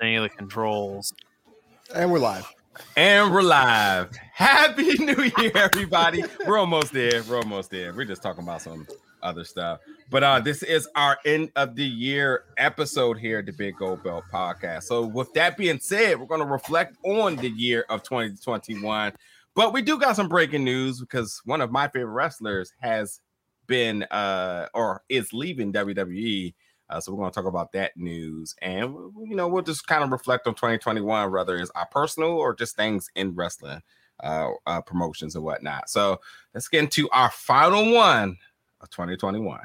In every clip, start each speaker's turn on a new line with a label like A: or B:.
A: any of the controls.
B: And we're live.
C: And we're live. Happy New Year, everybody. we're almost there. We're almost there. We're just talking about some other stuff. But uh this is our end of the year episode here at the Big Gold Belt podcast. So with that being said, we're going to reflect on the year of 2021. But we do got some breaking news because one of my favorite wrestlers has been uh or is leaving WWE. Uh, so we're going to talk about that news, and you know we'll just kind of reflect on 2021, whether it's our personal or just things in wrestling uh, uh, promotions and whatnot. So let's get into our final one of 2021.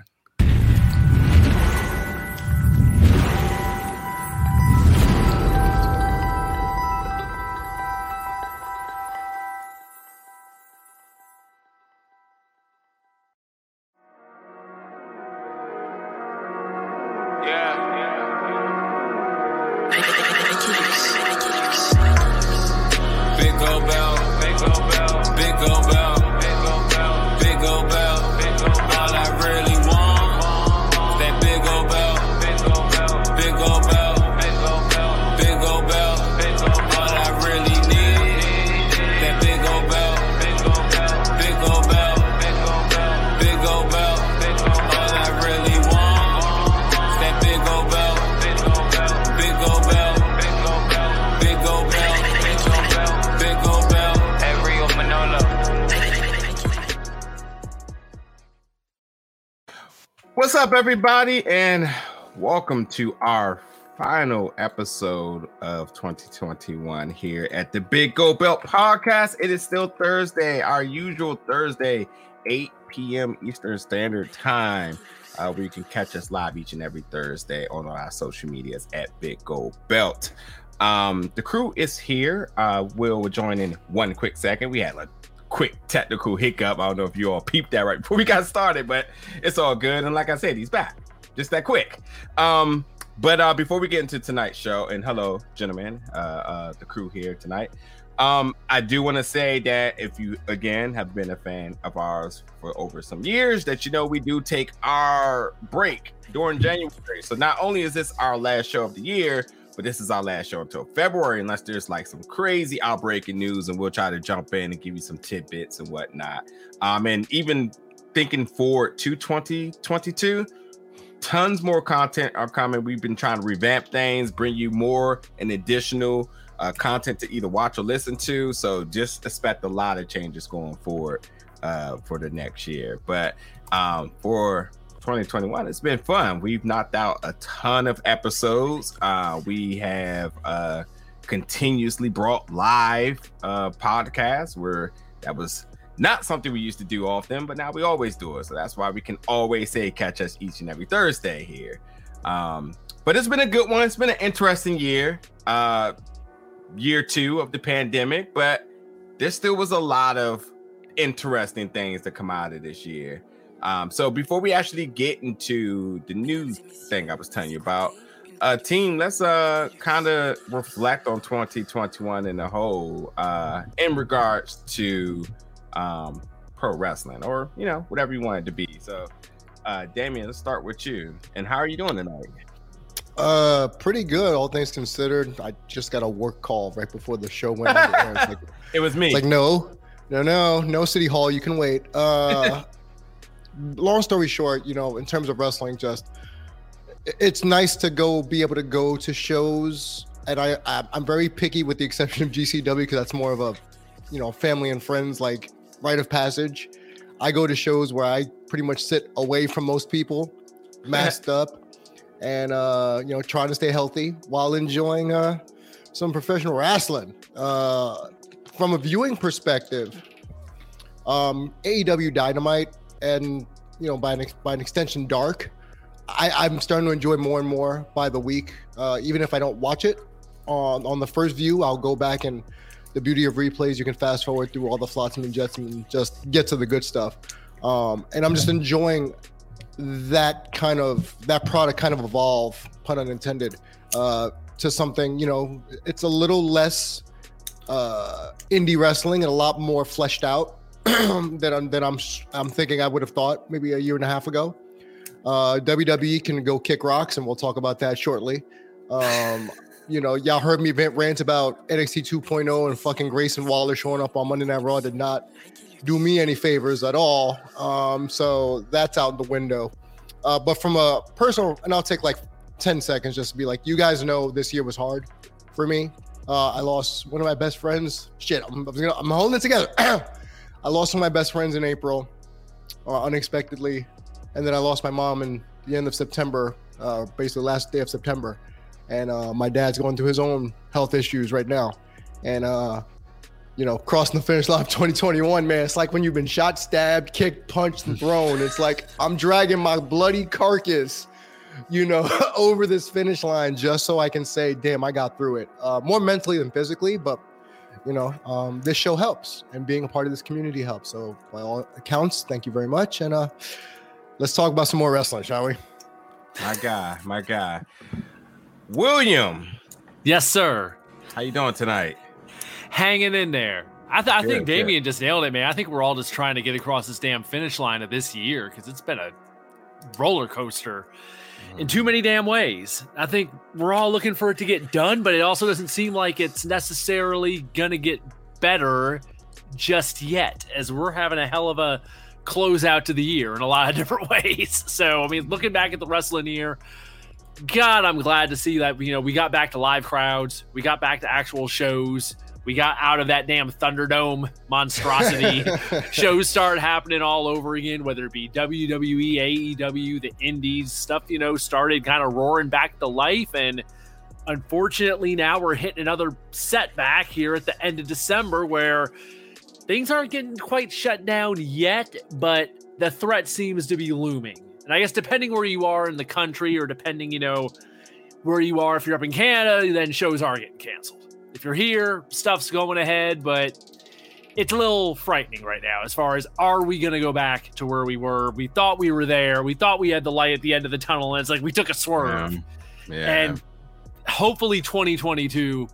C: Everybody, and welcome to our final episode of 2021 here at the Big Gold Belt Podcast. It is still Thursday, our usual Thursday, 8 p.m. Eastern Standard Time. Uh, where you can catch us live each and every Thursday on our social medias at Big Gold Belt. Um, the crew is here. Uh, will join in one quick second. We had a quick technical hiccup. I don't know if you all peeped that right before we got started, but it's all good. And like I said, he's back just that quick. Um, but uh, before we get into tonight's show, and hello, gentlemen, uh, uh, the crew here tonight. Um, I do want to say that if you again have been a fan of ours for over some years, that you know we do take our break during January. So not only is this our last show of the year, but this is our last show until February, unless there's like some crazy outbreaking news, and we'll try to jump in and give you some tidbits and whatnot. Um, and even thinking forward to 2022, tons more content are coming. We've been trying to revamp things, bring you more and additional uh, content to either watch or listen to. So just expect a lot of changes going forward uh, for the next year. But um, for 2021, it's been fun. We've knocked out a ton of episodes. Uh, we have uh, continuously brought live uh, podcasts where that was not something we used to do often, but now we always do it. So that's why we can always say catch us each and every Thursday here. Um, but it's been a good one. It's been an interesting year, uh, year two of the pandemic, but there still was a lot of interesting things to come out of this year. Um, so before we actually get into the news thing I was telling you about, uh, team, let's uh kind of reflect on 2021 in the whole, uh, in regards to um pro wrestling or you know whatever you want it to be. So, uh, Damien, let's start with you. And how are you doing tonight?
B: Uh, pretty good, all things considered. I just got a work call right before the show went on the air. Like,
C: It was me.
B: like, no, no, no, no city hall. You can wait. Uh, long story short, you know, in terms of wrestling, just it's nice to go be able to go to shows. And I, I I'm very picky with the exception of GCW because that's more of a, you know, family and friends like rite of passage. I go to shows where I pretty much sit away from most people, masked up, and uh, you know, trying to stay healthy while enjoying uh, some professional wrestling. Uh, from a viewing perspective, um, AEW Dynamite and you know by an ex- by an extension Dark, I, I'm starting to enjoy more and more by the week. Uh, even if I don't watch it on on the first view, I'll go back and the beauty of replays, you can fast forward through all the flotsam and jetsam and just get to the good stuff. Um, and I'm just enjoying that kind of that product kind of evolve, pun unintended, uh, to something. You know, it's a little less uh, indie wrestling and a lot more fleshed out than I'm, than I'm I'm thinking I would have thought maybe a year and a half ago. Uh, WWE can go kick rocks, and we'll talk about that shortly. Um, you know, y'all heard me rant about NXT 2.0 and fucking Grayson Waller showing up on Monday Night Raw did not do me any favors at all. Um, so that's out the window. Uh, but from a personal, and I'll take like 10 seconds just to be like, you guys know this year was hard for me. Uh, I lost one of my best friends. Shit, I'm, I'm, gonna, I'm holding it together. I lost one of my best friends in April, uh, unexpectedly, and then I lost my mom in the end of September, uh, basically last day of September, and uh, my dad's going through his own health issues right now, and uh, you know, crossing the finish line of 2021, man, it's like when you've been shot, stabbed, kicked, punched, and thrown. It's like I'm dragging my bloody carcass, you know, over this finish line just so I can say, damn, I got through it. Uh, more mentally than physically, but you know, um, this show helps, and being a part of this community helps. So, by all accounts, thank you very much, and uh, let's talk about some more wrestling, shall we?
C: My guy, my guy, William.
A: Yes, sir.
C: How you doing tonight?
A: Hanging in there. I, th- I
C: Good,
A: think
C: good.
A: Just nailed it, man. I think we're all just trying to get across this damn finish line of this year because it's been a roller coaster in too many damn ways. I think we're all looking for it to get done, but it also doesn't seem like it's necessarily gonna get better just yet, as we're having a hell of a closeout to the year in a lot of different ways. So, I mean, looking back at the wrestling year, God, I'm glad to see that you know we got back to live crowds, we got back to actual shows, we got out of that damn Thunderdome monstrosity. shows started happening all over again, whether it be WWE, AEW, the Indies stuff. You know, started kind of roaring back to life, and unfortunately, now we're hitting another setback here at the end of December where things aren't getting quite shut down yet, but the threat seems to be looming. And I guess depending where you are in the country, or depending, you know, where you are, if you're up in Canada, then shows are getting canceled. If you're here, stuff's going ahead, but it's a little frightening right now as far as are we going to go back to where we were? We thought we were there. We thought we had the light at the end of the tunnel, and it's like we took a swerve.
C: Yeah.
A: And hopefully 2022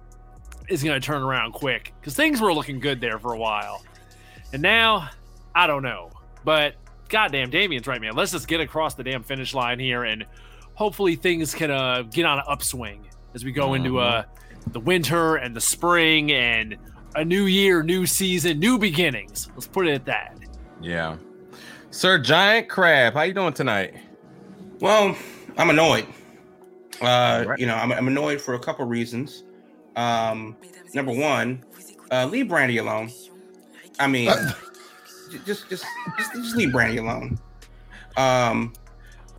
A: is going to turn around quick because things were looking good there for a while. And now, I don't know. But goddamn, Damien's right, man. Let's just get across the damn finish line here and hopefully things can uh, get on an upswing as we go into uh, the winter and the spring and a new year, new season, new beginnings. Let's put it at that.
C: yeah. Sir Giant Crab, how you doing tonight?
D: Well, I'm annoyed. Uh,
C: Right.
D: You know, I'm, I'm annoyed for a couple reasons. Um, number one, uh, leave Brandy alone. I mean, just, just, just, just leave Brandy alone. Um,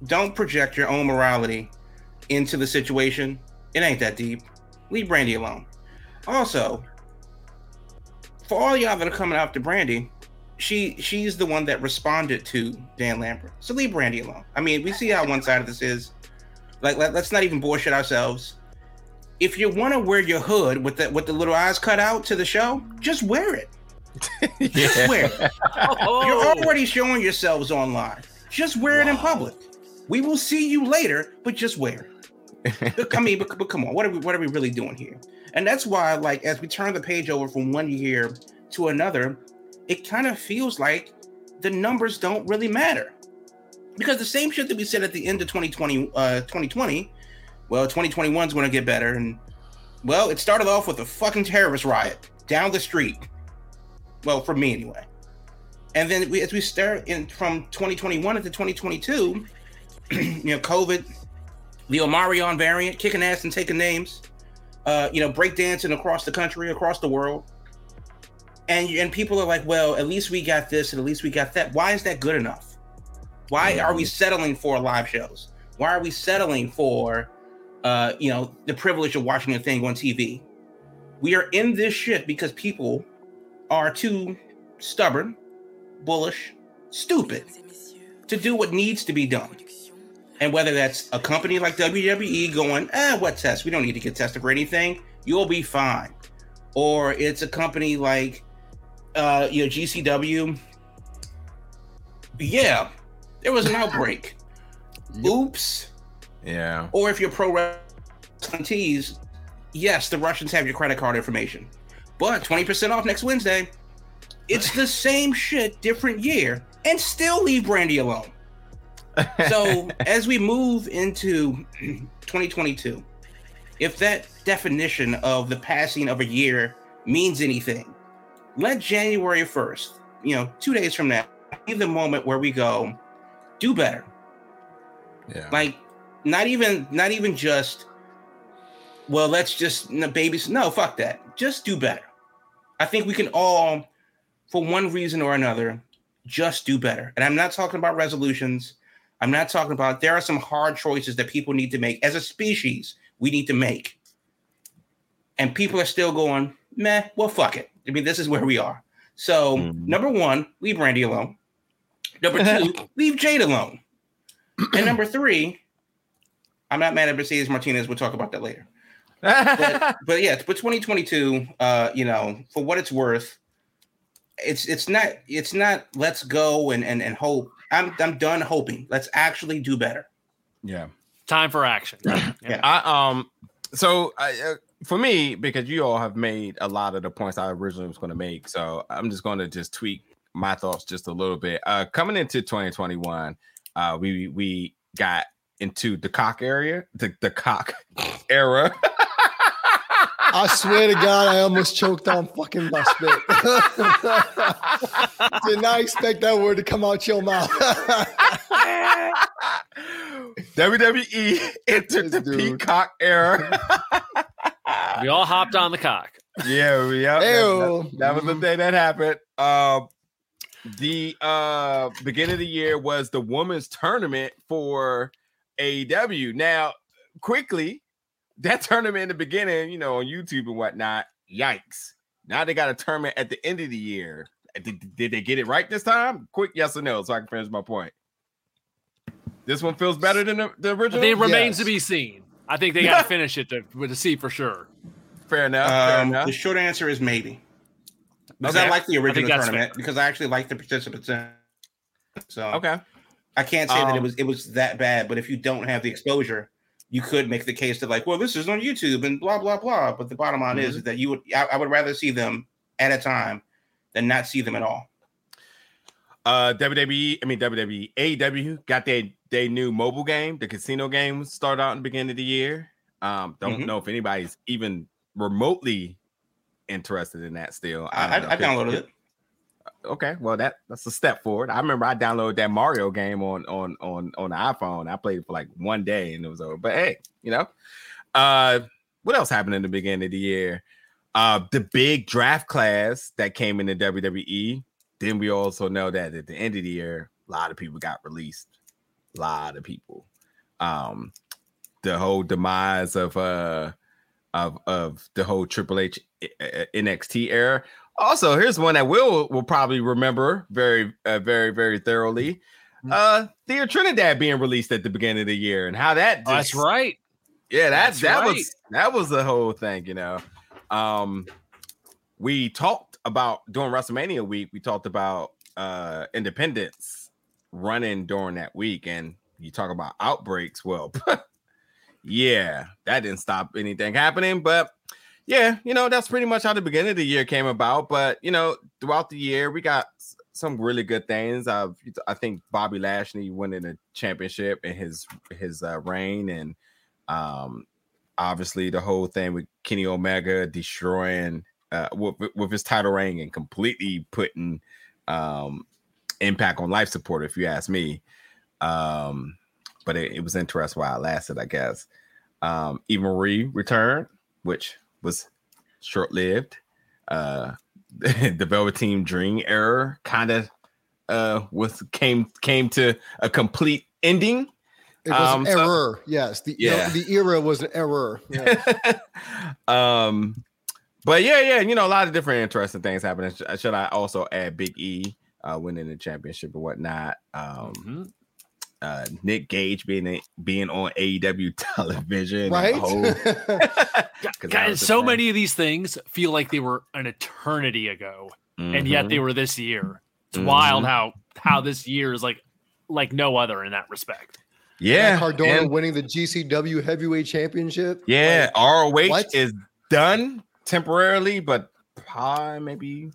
D: don't project your own morality into the situation. It ain't that deep. Leave Brandy alone. Also, for all y'all that are coming after Brandy, she she's the one that responded to Dan Lambert. So leave Brandy alone. I mean, we see how one side of this is. Like, let, us not even bullshit ourselves. If you want to wear your hood with the with the little eyes cut out to the show, just wear it. Just wear it.
A: Oh,
D: You're already showing yourselves online. Just wear it in public. We will see you later, but just wear it. I mean, but, but come on, what are we what are we really doing here? And that's why, like, as we turn the page over from one year to another, it kind of feels like the numbers don't really matter. Because the same shit that we said at the end of 2020, uh, 2020, well, 2021 is going to get better. And, well, it started off with a fucking terrorist riot down the street. Well, for me anyway. And then we, as we start in from 2021 into 2022, you know, COVID, the Omarion variant, kicking ass and taking names, uh, you know, breakdancing across the country, across the world. And and people are like, well, at least we got this and at least we got that. Why is that good enough? Why are we settling for live shows? Why are we settling for uh, you know, the privilege of watching a thing on TV? We are in this shit because people are too stubborn, bullish, stupid to do what needs to be done. And whether that's a company like WWE going, eh, what test? We don't need to get tested for anything. You'll be fine. Or it's a company like, uh, you know, GCW. Yeah, there was an outbreak. Oops.
C: Yeah.
D: Or if you're pro wrestling yes, the Russians have your credit card information. But 20% off next Wednesday. It's the same shit, different year, and still leave Brandy alone. So as we move into 2022, if that definition of the passing of a year means anything, let January 1st, you know, two days from now, be the moment where we go, do better.
C: Yeah.
D: Like, not even, not even just, well, let's just no, babies. No, fuck that. Just do better. I think we can all, for one reason or another, just do better. And I'm not talking about resolutions. I'm not talking about there are some hard choices that people need to make as a species. We need to make, and people are still going, meh. Well, fuck it. I mean, this is where we are. So,
C: Mhm.
D: number one, leave Randy alone. Number two, leave Jade alone. And number three, I'm not mad at Mercedes Martinez. We'll talk about that later. But, but yeah, but 2022, uh, you know, for what it's worth, it's it's not it's not let's go and and and hope. I'm I'm done hoping. Let's actually do better.
C: yeah.
A: Time for action.
D: Yeah.
C: I um so I, uh, for me because you all have made a lot of the points I originally was going to make, so I'm just going to just tweak my thoughts just a little bit. Uh coming into 2021, uh we we got into the cock area, the the cock era.
B: I swear to God, I almost choked on fucking my spit. Did not expect that word to come out your mouth.
C: WWE entered the
B: Dude.
C: peacock era.
A: We all hopped on the cock.
C: yeah, yeah. That, that- that was the day that happened. Um, the uh beginning of the year was the women's tournament for AEW. Now, quickly, that tournament in the beginning, you know, on YouTube and whatnot. Yikes! Now they got a tournament at the end of the year. Did, did they get it right this time? Quick yes or no, so I can finish my point. This one feels better than the, the original.
A: it remains
B: Yes.
A: to be seen. I think they got to finish it to, to see for sure.
C: fair enough. fair
D: Um,
C: enough.
D: the short answer is maybe. Because
C: Okay.
D: I like the original
A: that's
D: tournament because I actually like the participants in. it. So
C: okay.
D: I can't say that it
C: Um,
D: was it was that bad, but if you don't have the exposure, you could make the case that like, well, this is on YouTube and blah blah blah. But the bottom line is, is that you would I, I would rather see them at a time than not see them at all.
C: Uh, WWE, I mean WWE, AEW got their their new mobile game. The casino game start out in the beginning of the year. Um, don't
D: Mhm.
C: know if anybody's even remotely interested in that still.
D: I, I, I downloaded it.
C: Okay, well that that's a step forward. I remember I downloaded that Mario game on on on on the iPhone. I played it for like one day and it was over. But hey, you know, uh, what else happened in the beginning of the year? Uh, the big draft class that came into WWE. Then we also know that at the end of the year, a lot of people got released. A lot of people. Um, the whole demise of uh of of the whole Triple H uh, NXT era. Also, here's one that Will will probably remember very, uh, very, very thoroughly. Uh, Thea Trinidad being released at the beginning of the year, and how that
A: Oh, that's right.
C: yeah, that
A: That's
C: that
A: right.
C: was that was the whole thing, you know. Um, we talked about during WrestleMania week. We talked about uh Independence running during that week, and you talk about outbreaks. Well, yeah, that didn't stop anything happening, but yeah, you know that's pretty much how the beginning of the year came about. But you know, throughout the year, we got some really good things. Uh, I think Bobby Lashley winning a championship in his his uh, reign, and um, obviously the whole thing with Kenny Omega destroying uh, with, with his title reign and completely putting um, impact on life support. If you ask me, um, but it, it was interesting while it lasted, I guess. Um, Eva Marie returned, which was short lived. Uh, the Velveteen Dream era kind of uh was came came to a complete ending.
B: It was
C: Um,
B: an
C: so-
B: error. Yes, the
C: Yeah.
B: the era was an error. Yeah.
C: um, but yeah, yeah, you know, a lot of different interesting things happening. Should I also add Big E uh, winning the championship or whatnot? Um,
A: Mhm.
C: Uh, Nick Gage being a, being on AEW television,
B: right.
C: whole-
A: God, so
C: thing.
A: many of these things feel like they were an eternity ago, and yet
C: Mhm.
A: they were this year. It's
C: Mhm.
A: wild how how this year is like like no other in that respect.
C: yeah,
B: Cardona
C: and-
B: winning the GCW Heavyweight Championship.
C: yeah, ROH
B: what?
C: is done temporarily, but probably maybe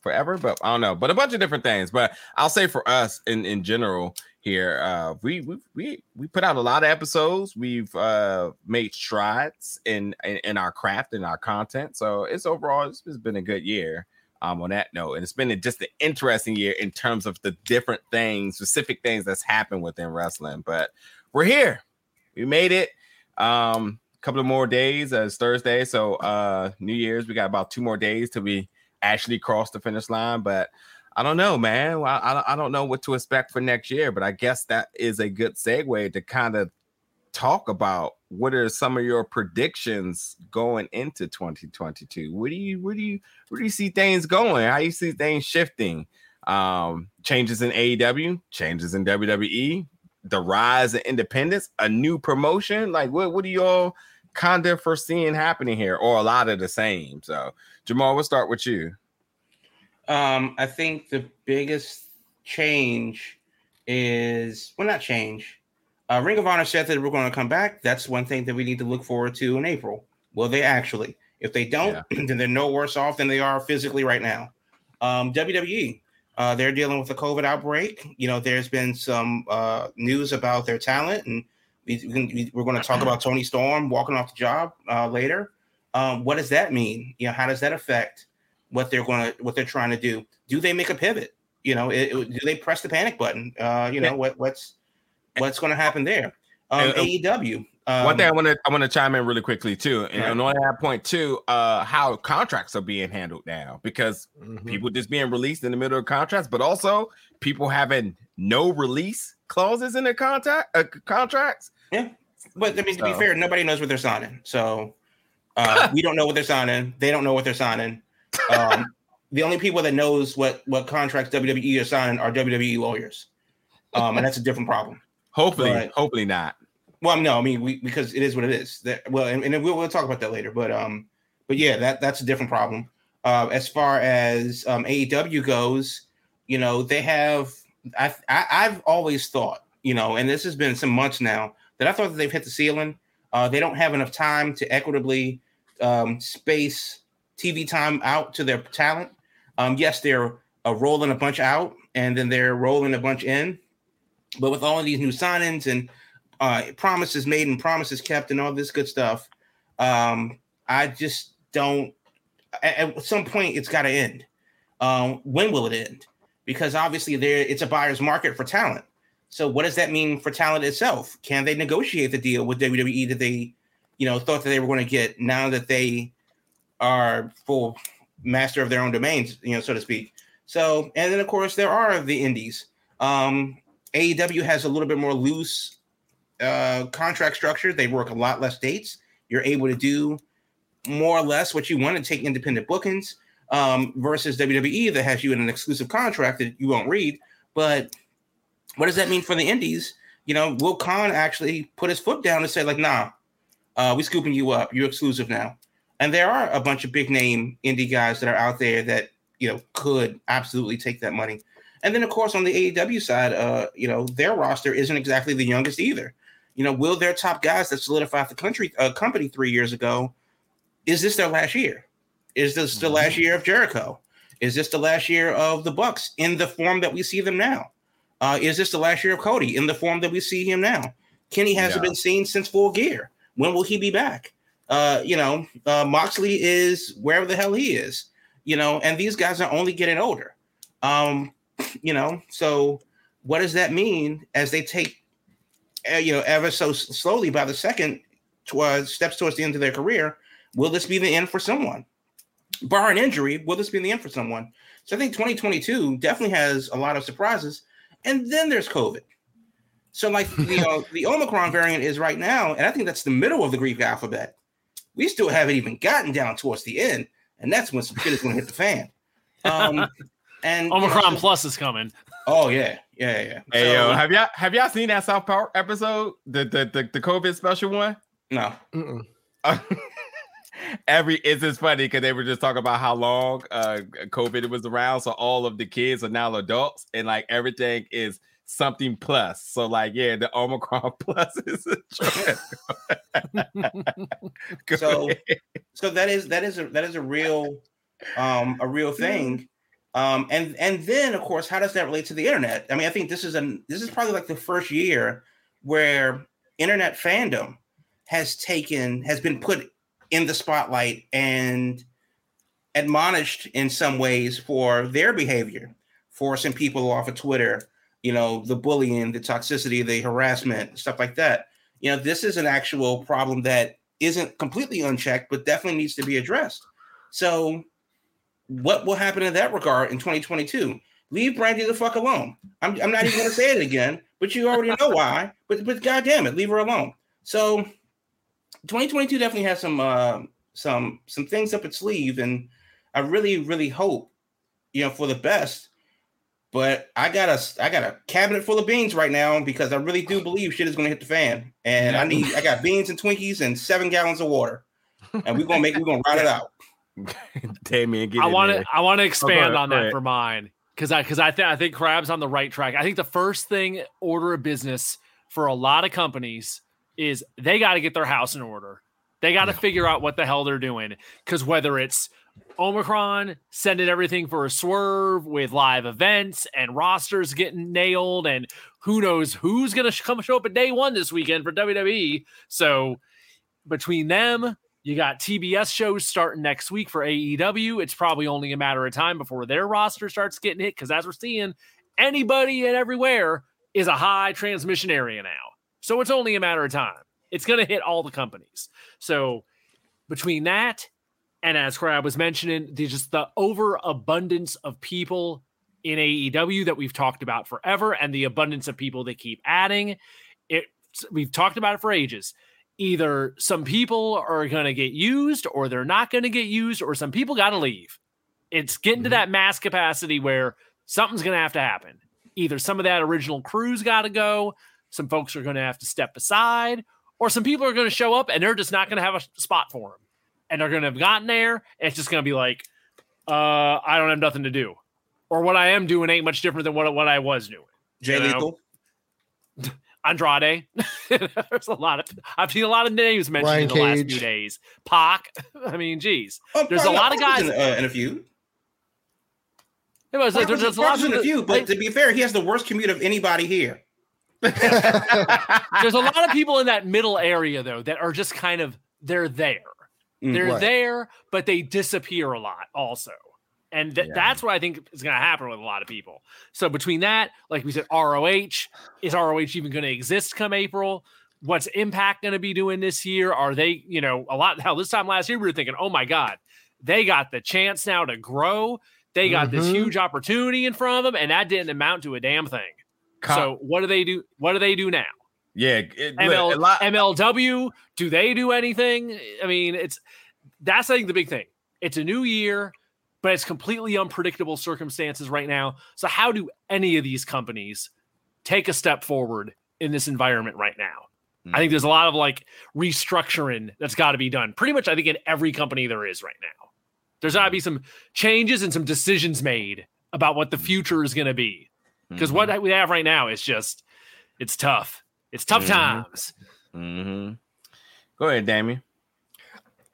C: forever, but I don't know. But a bunch of different things. But I'll say for us in in general here, uh, we we we we put out a lot of episodes. We've uh made strides in in, in our craft and our content. So it's overall it's, it's been a good year. Um, on that note, and it's been a, just an interesting year in terms of the different things, specific things that's happened within wrestling. But we're here, we made it. Um, couple of more days as Thursday. So uh New Year's, we got about two more days till we actually cross the finish line. But I don't know, man. I, I, don't know what to expect for next year, but I guess that is a good segue to kind of talk about what are some of your predictions going into 2022. What do you where do you where do you see things going? How you see things shifting? Um, changes in AEW, changes in WWE, the rise of independence, a new promotion. Like what what do y'all kind of foreseeing happening here, or a lot of the same? So Jamal, we'll start with you.
D: Um, I think the biggest change is well, not change. Uh, Ring of Honor said that we're going to come back. That's one thing that we need to look forward to in April. Will they actually? If they don't, then they're no worse off than they are physically right now. Um, WWE, uh, they're dealing with a COVID outbreak. You know, there's been some uh, news about their talent, and we, we, we're going to talk about Toni Storm walking off the job uh, later. Um, what does that mean? You know, how does that affect what they're going to what they're trying to do? Do they make a pivot? You know, it, it- do they press the panic button? Uh, you know, what what's what's going to happen there? Um,
C: And, uh,
D: AEW. Um,
C: One thing I want to I want to chime in really quickly too, and
D: Right.
C: on that point too, uh, how contracts are being handled now because
B: Mhm.
C: people just being released in the middle of contracts, but also people having no release clauses in their contract uh, contracts.
D: Yeah, but I mean, to be fair, nobody knows what they're signing. So uh, we don't know what they're signing. They don't know what they're signing. Um, the only people that knows what what contracts WWE are signing are WWE lawyers, um, and that's a different problem.
C: Hopefully,
D: Right.
C: hopefully not.
D: Well, no, I mean, we because it is what it is. That, well, and, and we'll, we'll talk about that later. But um, but yeah, that that's a different problem. Uh, as far as um, AEW goes, you know, they have. I, I I've always thought, you know, and this has been some months now that I thought that they've hit the ceiling. Uh, they don't have enough time to equitably um, space TV time out to their talent. Um, yes, they're uh, rolling a bunch out, and then they're rolling a bunch in. But with all of these new signings and uh, promises made and promises kept and all this good stuff. Um, I just don't. At, at some point, it's got to end. Um, when will it end? Because obviously, there it's a buyer's market for talent. So, what does that mean for talent itself? Can they negotiate the deal with WWE that they, you know, thought that they were going to get now that they are full master of their own domains, you know, so to speak? So, and then of course there are the indies. Um, AEW has a little bit more loose uh, contract structure. They work a lot less dates. You're able to do more or less what you want to take independent bookings um, versus WWE that has you in an exclusive contract that you won't read. But what does that mean for the indies? You know, Will Khan actually put his foot down and say, like, nah, uh, we scooping you up. You're exclusive now. And there are a bunch of big name indie guys that are out there that, you know, could absolutely take that money. And then, of course, on the AEW side, uh, you know, their roster isn't exactly the youngest either. You know, will their top guys that solidified the country uh, company three years ago, is this their last year? Is this the last year of Jericho? Is this the last year of the Bucks in the form that we see them now? Uh, is this the last year of Cody in the form that we see him now? Kenny hasn't
C: Yeah.
D: been seen since Full Gear. When will he be back? Uh, you know, uh, Moxley is wherever the hell he is. You know, and these guys are only getting older. Um, you know, so what does that mean as they take, uh, you know, ever so slowly by the second towards steps towards the end of their career? Will this be the end for someone? Bar an injury, will this be the end for someone? So I think 2022 definitely has a lot of surprises. And then there's COVID. So like the uh, the Omicron variant is right now, and I think that's the middle of the Greek alphabet. We still haven't even gotten down towards the end, and that's when some shit is going to hit the fan. Um, and you know,
A: Omicron Plus is coming.
D: Oh yeah, yeah, yeah.
C: Hey
D: So,
C: yo, have y'all have y'all seen that South Park episode? The the the, the COVID special one?
D: no,
B: Mm-mm.
C: Every it's just funny because they were just talking about how long uh COVID was around. So all of the kids are now adults, and like everything is something plus. So like yeah, the Omicron plus is a trend.
D: So-
C: ahead.
D: so that is that is a that is a real um a real thing Um, and and then of course, how does that relate to the internet? I mean, I think this is an this is probably like the first year where internet fandom has taken has been put in the spotlight and admonished in some ways for their behavior, forcing people off of Twitter, you know, the bullying, the toxicity, the harassment, stuff like that. You know, this is an actual problem that isn't completely unchecked, but definitely needs to be addressed. So, what will happen in that regard in 2022? Leave Brandy the fuck alone. I'm, I'm not even going to say it again, but you already know why. But but god damn it, leave her alone. So, 2022 definitely has some uh, some some things up its sleeve, and I really really hope you know for the best. But I got a I got a cabinet full of beans right now because I really do believe shit is going to hit the fan, and I need I got beans and Twinkies and seven gallons of water, and we're gonna make we're gonna ride it out.
C: Damien, get
A: I want to I want to expand
C: ahead,
A: on that
C: ahead.
A: for mine because I because I think I think Crab's on the right track. I think the first thing order of business for a lot of companies is they got to get their house in order. They got to figure out what the hell they're doing because whether it's Omicron sending everything for a swerve with live events and rosters getting nailed and who knows who's gonna sh- come show up at day one this weekend for WWE. So between them, you got TBS shows starting next week for AEW. It's probably only a matter of time before their roster starts getting hit because as we're seeing, anybody and everywhere is a high transmission area now. So it's only a matter of time. It's going to hit all the companies. So between that and as Crab was mentioning, the just the overabundance of people in AEW that we've talked about forever and the abundance of people they keep adding. It we've talked about it for ages. Either some people are going to get used or they're not going to get used or some people got to leave. It's getting to mm-hmm. that mass capacity where something's going to have to happen. Either some of that original crew's got to go, some folks are going to have to step aside, or some people are going to show up and they're just not going to have a spot for them. And they're going to have gotten there. It's just going to be like, uh, I don't have nothing to do. Or what I am doing ain't much different than what, what I was doing.
D: Jay
A: You know?
D: Lethal.
A: Andrade. There's a lot of I've seen a lot of names mentioned
B: Brian
A: in the last few days. Pac. I mean, geez.
D: Oh,
A: There's a lot of guys-
D: in, uh, in a few.
A: It was,
D: Pac
A: there's,
D: was,
A: there's a
D: Pac
A: lot
D: was in a few, but to be fair, he has the worst commute of anybody here.
A: there's a lot of people in that middle area though that are just kind of they're there.
D: Mm,
A: They're
B: right.
A: there, but they disappear a lot also. And th-
C: Yeah.
A: that's what I think is going to happen with a lot of people. So between that, like we said, ROH is ROH even going to exist come April? What's Impact going to be doing this year? Are they, you know, a lot? Hell, this time last year we were thinking, oh my god, they got the chance now to grow. They got this
B: Mhm.
A: huge opportunity in front of them, and that didn't amount to a damn thing. so what do they do? What do they do now?
C: Yeah, it,
A: ML,
C: lot,
A: MLW, do they do anything? I mean, it's that's I think the big thing. It's a new year, but it's completely unpredictable circumstances right now. So how do any of these companies take a step forward in this environment right now? I think there's a mm-hmm. lot of like restructuring that's got to be done. Pretty much, I think in every company there is right now. There's got to be mm-hmm. some changes and some decisions made about what the mm-hmm. future is going to be. Because
C: Mm-hmm.
A: what we have right now is just, it's tough. It's tough
C: Mhm.
A: times.
C: hmm Go ahead, Damien.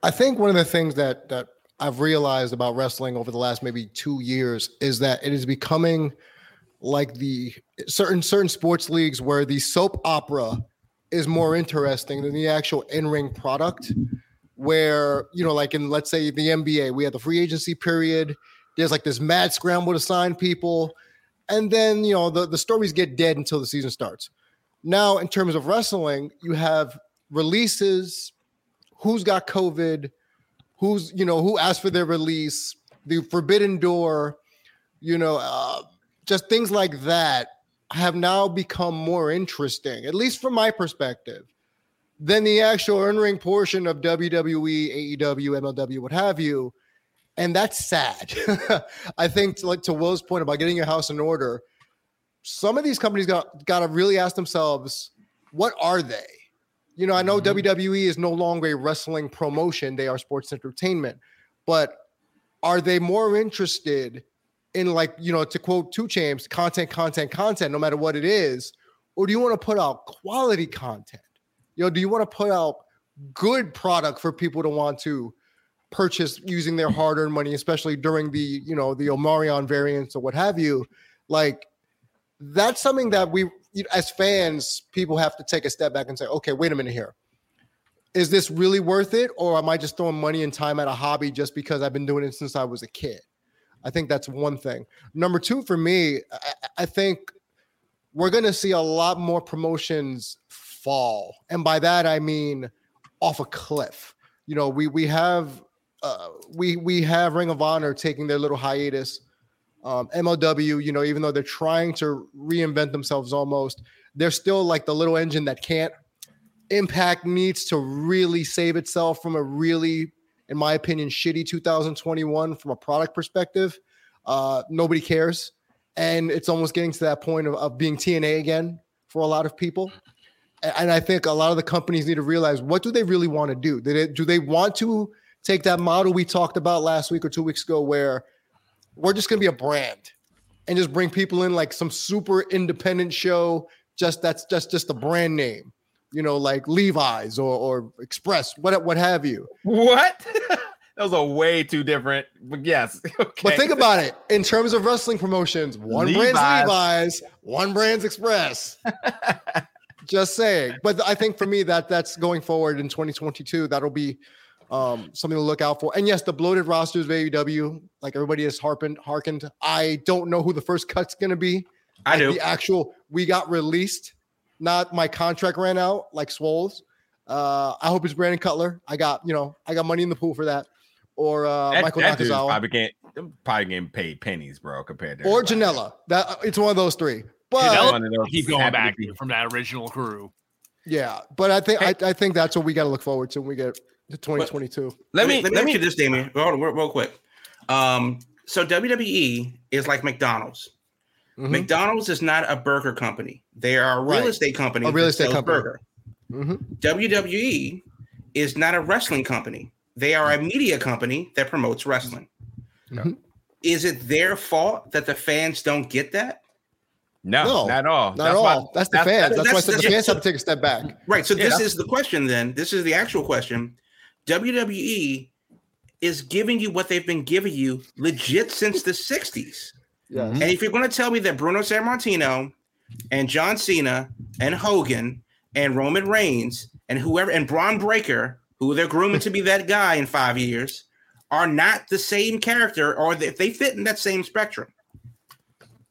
B: I think one of the things that that I've realized about wrestling over the last maybe two years is that it is becoming like the certain certain sports leagues where the soap opera is more interesting than the actual in-ring product. Where you know, like in let's say the NBA, we have the free agency period. There's like this mad scramble to sign people, and then you know the the stories get dead until the season starts. Now, in terms of wrestling, you have releases who's got COVID, who's you know who asked for their release, the forbidden door, you know, uh, just things like that have now become more interesting, at least from my perspective, than the actual in-ring portion of WWE, AEW, MLW, what have you. And that's sad. I think, like to Will's point about getting your house in order, some of these companies got got to really ask themselves, what are they? You know, I know
C: Mhm.
B: WWE is no longer a wrestling promotion, they are sports entertainment. But are they more interested in like, you know, to quote Two Champs, content, content, content, no matter what it is? Or do you want to put out quality content? You know, do you want to put out good product for people to want to purchase using their hard-earned money, especially during the you know the Omarion variants or what have you. Like that's something that we as fans people have to take a step back and say, okay, wait a minute here. Is this really worth it, or am I just throwing money and time at a hobby just because I've been doing it since I was a kid? I think that's one thing. Number two, for me, I, I think we're going to see a lot more promotions fall, and by that I mean off a cliff. You know, we we have uh, we we have Ring of Honor taking their little hiatus. Um, MLW, you know, even though they're trying to reinvent themselves almost, they're still like the little engine that can't. Impact needs to really save itself from a really, in my opinion, shitty 2021 from a product perspective. Uh, nobody cares. And it's almost getting to that point of, of being TNA again for a lot of people. And I think a lot of the companies need to realize what do they really want to do? Do they, do they want to take that model we talked about last week or two weeks ago where we're just going to be a brand and just bring people in like some super independent show just that's just just a brand name you know like levi's or, or express what what have you
C: What? Those are way too different. But yes. Okay.
B: but think about it in terms of wrestling promotions one brand's
C: Levi's.
B: levi's one brand's express just saying but i think for me that that's going forward in 2022 that'll be um, something to look out for. And yes, the bloated rosters of AEW, like everybody has harpened, harkened. I don't know who the first cut's going to be.
D: I
B: Like
D: do.
B: The actual, we got released, not my contract ran out like Swoles. Uh, I hope it's Brandon Cutler. I got, you know, I got money in the pool for that. Or uh,
C: that,
B: Michael
C: that dude's
B: Nakazawa.
C: probably getting probably getting paid pennies, bro, compared to
B: Or
C: everybody.
B: Janela. That it's one of those three. But
A: Janela-
C: One of those
A: Keep going back from that original crew.
B: yeah, but I think
C: Hey.
B: I, I think that's what we got to look forward to when we get to 2022.
C: Let me
D: let me
C: let
D: ask
C: me
D: you this, Damien. Hold on, real, real quick. Um, so WWE is like McDonald's.
B: Mhm.
D: McDonald's is not a burger company. They are a real
B: Right.
D: estate company.
B: A real estate company.
D: Burger.
B: Mhm.
D: WWE is not a wrestling company. They are a media company that promotes wrestling.
B: Mhm.
D: Is it their fault that the fans don't get that?
C: no,
B: No,
C: not at all.
B: Not at all.
C: why-
B: that's the fans. That's, why I
D: that's-
B: said the
D: that's-
B: fans have to take a step back.
D: Right. So
C: Yeah,
D: this is the question then. This is the actual question. WWE is giving you what they've been giving you legit since the 60s.
B: Yes.
D: And if you're going to tell me that Bruno Sammartino and John Cena and Hogan and Roman Reigns and whoever and Bron Breakker, who they're grooming to be that guy in five years, are not the same character or if they fit in that same spectrum.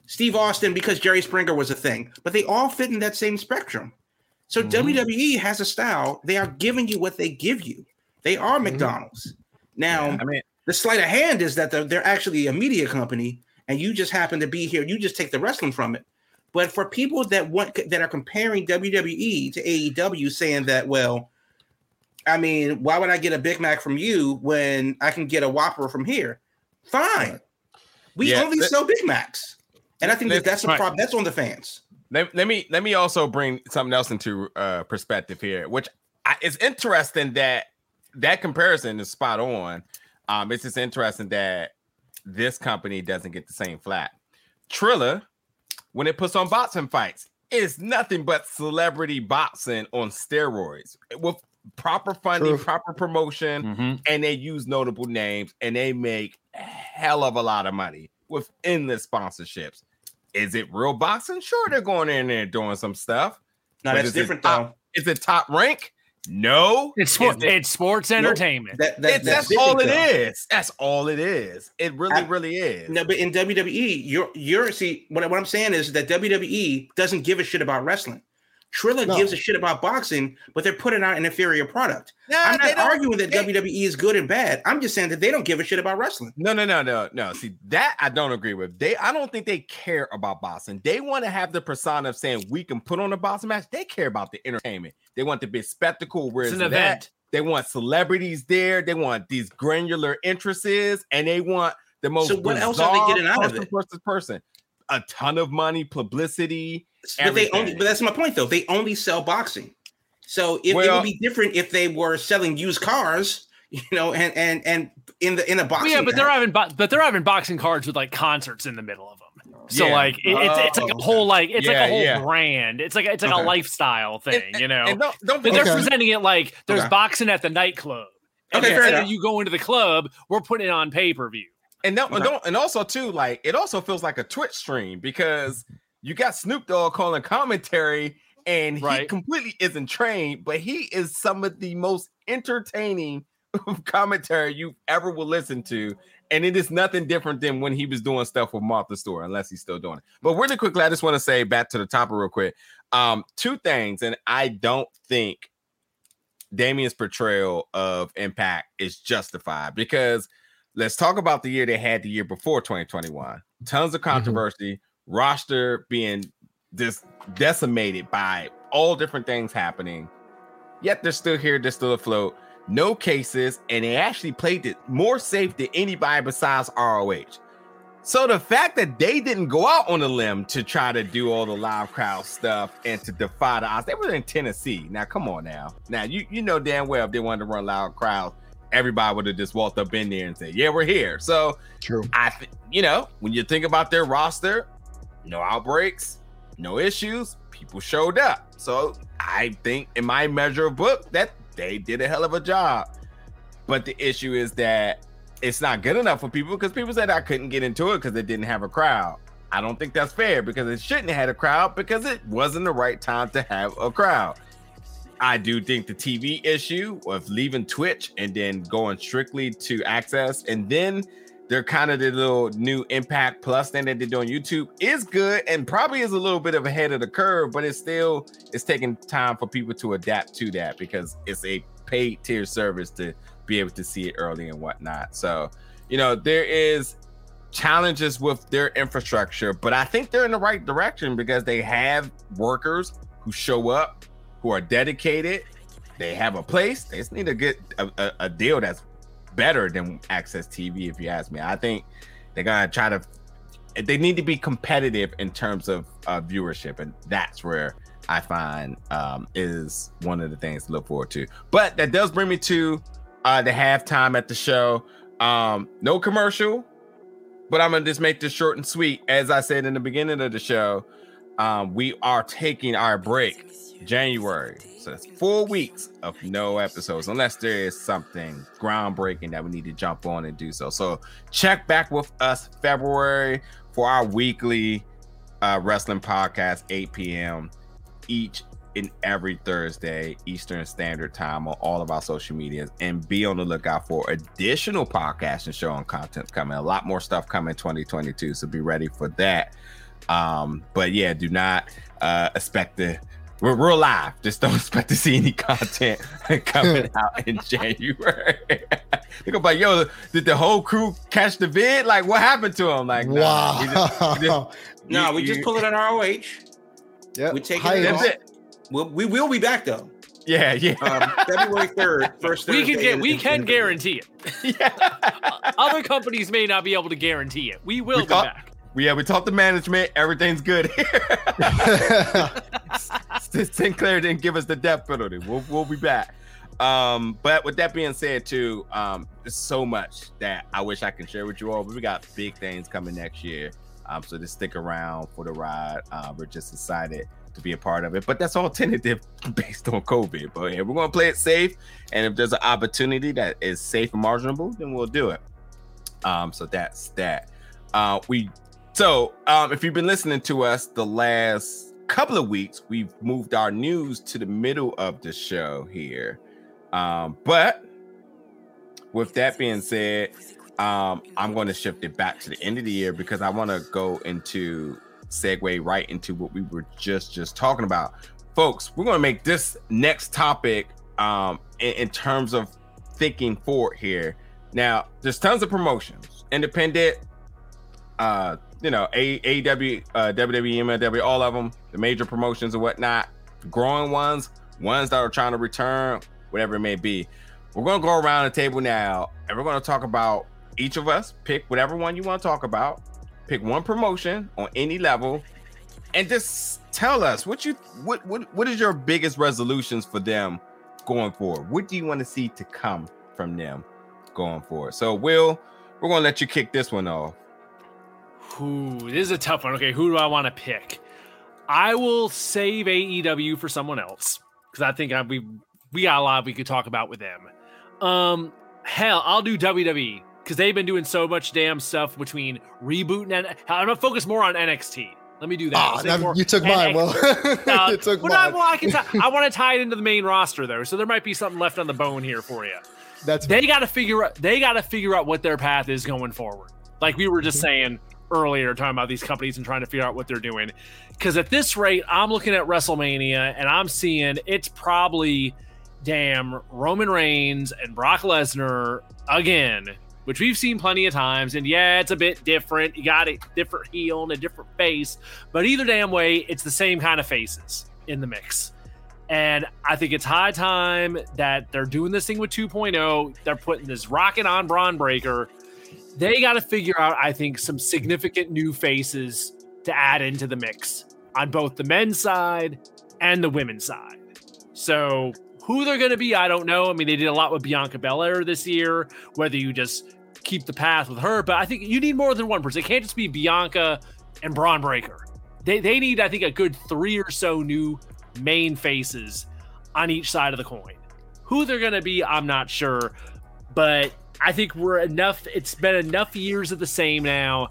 D: Steve Austin, because Jerry Springer was a thing, but they all fit in that same spectrum. So mm-hmm. WWE has a style. They are giving you what they give you. They are McDonald's. Now,
C: I mean,
D: the sleight of hand is that they're, they're actually a media company and you just happen to be here. You just take the wrestling from it. But for people that want that are comparing wwe to aew saying that well i mean why would i get a big mac from you when i can get a whopper from here? Fine. We
C: Yeah,
D: only
C: that-
D: sell big macs. And i think that that's a problem that's on the fans.
C: Let, let me let me also bring something else into uh perspective here which I, it's interesting that that comparison is spot on um it's just interesting that this company doesn't get the same flat triller when it puts on boxing fights it's nothing but celebrity boxing on steroids with proper funding
B: True.
C: proper promotion
A: Mhm.
C: and they use notable names and they make a hell of a lot of money with endless sponsorships. Is it real boxing? Sure, they're going in there doing some stuff.
D: now that's
C: is it
D: different though
C: top- Is it top rank? No.
A: It's
C: Is
A: sport,
C: it-
A: it's sports entertainment.
D: that, that
C: it's- that's,
D: different,
C: all it
D: though.
C: is. That's all it is. It really,
D: I-
C: really is.
D: No, but in WWE, you're you're see what, what I'm saying is that WWE doesn't give a shit about wrestling. Triller
B: No.
D: gives a shit about boxing, but they're putting out an inferior product.
C: Nah,
D: I'm not arguing that
C: they-
D: WWE is good and bad. I'm just saying that they don't give a shit about wrestling.
C: No, no, no, no, no. See, that I don't agree with. They, I don't think they care about boxing. They want to have the persona of saying we can put on a boxing match. They care about the entertainment. They want the big spectacle. Whereas
A: It's an
C: that,
A: event.
C: they want celebrities there. They want these granular interests, and they want the most.
D: So what else are they getting out of
C: person
D: it?
C: versus person? A ton of money, publicity.
D: But they only but that's my point though. They only sell boxing. So if it would be different if they were selling used cars, you know, and and and in the in a
A: Well,
D: boxing.
A: yeah, but they're having bo- but they're having boxing cards with like concerts in the middle of them. So
C: Yeah.
A: like it, it's it's like
D: Oh,
A: a whole like it's like a whole
C: yeah.
A: brand. It's like it's like
D: Okay.
A: a lifestyle thing, you know.
C: And don't, don't
A: But they're
B: Okay.
A: presenting it like there's
D: Okay.
A: boxing at the nightclub. And
D: Okay, fair
A: instead
D: enough.
A: you go into the club, we're putting it on pay per view.
C: And and,
D: Right.
C: don't, and also too, like it also feels like a Twitch stream because you got Snoop Dogg calling commentary, and he
A: Right.
C: completely isn't trained, but he is some of the most entertaining commentary you ever will listen to. And it is nothing different than when he was doing stuff with Martha Stewart, unless he's still doing it. But really quickly, I just want to say back to the topic real quick. Um, two things, and I don't think Damien's portrayal of Impact is justified because let's talk about the year they had the year before 2021. Tons of mm-hmm. controversy, roster being just decimated by all different things happening. Yet they're still here, they're still afloat. No cases, and they actually played it more safe than anybody besides ROH. So the fact that they didn't go out on a limb to try to do all the live crowd stuff and to defy the odds, they were in Tennessee. Now, come on now. Now you you know damn well if they wanted to run loud crowds, everybody would have just walked up in there and said, "Yeah, we're here." So
B: True.
C: I, th- you know, when you think about their roster, no outbreaks, no issues, people showed up. So I think, in my measure of book, that they did a hell of a job. But the issue is that it's not good enough for people because people said I couldn't get into it because it didn't have a crowd. I don't think that's fair because it shouldn't have had a crowd because it wasn't the right time to have a crowd. I do think the TV issue of leaving Twitch and then going strictly to AXS, and then they're kind of the little new Impact Plus thing that they do on YouTube is good and probably is a little bit of ahead of the curve, but it's still it's taking time for people to adapt to that because it's a paid tier service to be able to see it early and whatnot. So, you know, there is challenges with their infrastructure, but I think they're in the right direction because they have workers who show up, who are dedicated. They have a place. They just need to get a, a, a deal that's better than AXS TV, if you ask me. I think they're gonna try to. They need to be competitive in terms of uh, viewership, and that's where I find um, is one of the things to look forward to. But that does bring me to uh, the halftime at the show. Um, no commercial, but I'm gonna just make this short and sweet. As I said in the beginning of the show, um, we are taking our break January. So that's four weeks of no episodes, unless there is something groundbreaking that we need to jump on and do so. So check back with us February for our weekly uh, wrestling podcast, 8 p.m. each and every Thursday Eastern Standard Time on all of our social medias, and be on the lookout for additional podcasts and show and content coming. A lot more stuff coming 2022, so be ready for that. Um, but yeah, do not uh, expect to. We're, we're live. Just don't expect to see any content coming out in January. They go like, yo, did the whole crew catch the vid? Like, what happened to them? Like, nah, we just-
B: wow.
C: we just-
D: No, we just
C: you-
D: pull it on ROH.
B: yeah.
D: we take it
B: Hiatus.
C: That's it.
D: We'll, we will be back though.
C: Yeah, yeah,
D: Um, February third, first.
A: We can get we can guarantee it.
C: yeah.
A: Other companies may not be able to guarantee it. We will
C: We
A: be
C: thought-
A: back.
C: We, yeah, we talked to management. Everything's good here. Sinclair didn't give us the death penalty. We'll, we'll be back. Um, but with that being said, too, um, there's so much that I wish I can share with you all. But we got big things coming next year. Um, so just stick around for the ride. Uh, we're just excited to be a part of it. But that's all tentative based on COVID. But yeah, we're gonna play it safe. And if there's an opportunity that is safe and marginable, then we'll do it. Um, so that's that. Uh, we so um, if you've been listening to us the last couple of weeks, we've moved our news to the middle of the show here. Um, but with that being said, um, I'm going to shift it back to the end of the year because I want to go into segue right into what we were just just talking about, folks. We're going to make this next topic um, in, in terms of thinking forward here. Now, there's tons of promotions, independent, uh, you know, A AEW, uh, WWE, MLW, all of them, the major promotions and whatnot, growing ones, ones that are trying to return, whatever it may be. We're gonna go around the table now, and we're gonna talk about each of us. Pick whatever one you want to talk about. Pick one promotion on any level, and just tell us what you what what what is your biggest resolutions for them going forward. What do you want to see to come from them going forward? So, Will, we're gonna let you kick this one off.
A: Ooh, this is a tough one. Okay, who do I want to pick? I will save AEW for someone else because I think I, we we got a lot we could talk about with them. Um, hell, I'll do WWE because they've been doing so much damn stuff between rebooting and I'm gonna focus more on NXT. Let me do that. I'll say
B: that-
A: more
B: you took mine. Well,
A: Uh,
B: you took
A: well,
B: mine.
A: well, I can. T- I want to tie it into the main roster though, so there might be something left on the bone here for you.
B: That's
A: They got to figure out. They got to figure out what their path is going forward. Like we were just saying earlier, talking about these companies and trying to figure out what they're doing. Because at this rate, I'm looking at WrestleMania and I'm seeing it's probably damn Roman Reigns and Brock Lesnar again, which we've seen plenty of times. And yeah, it's a bit different. You got a different heel and a different face, but either damn way, it's the same kind of faces in the mix. And I think it's high time that they're doing this thing with 2.0. They're putting this rocket on Bron Breakker. They got to figure out, I think, some significant new faces to add into the mix on both the men's side and the women's side. So who they're going to be, I don't know. I mean, they did a lot with Bianca Belair this year. Whether you just keep the path with her, but I think you need more than one person. It can't just be Bianca and Bron Breakker. They they need, I think, a good three or so new main faces on each side of the coin. Who they're going to be, I'm not sure, but I think we're enough. It's been enough years of the same now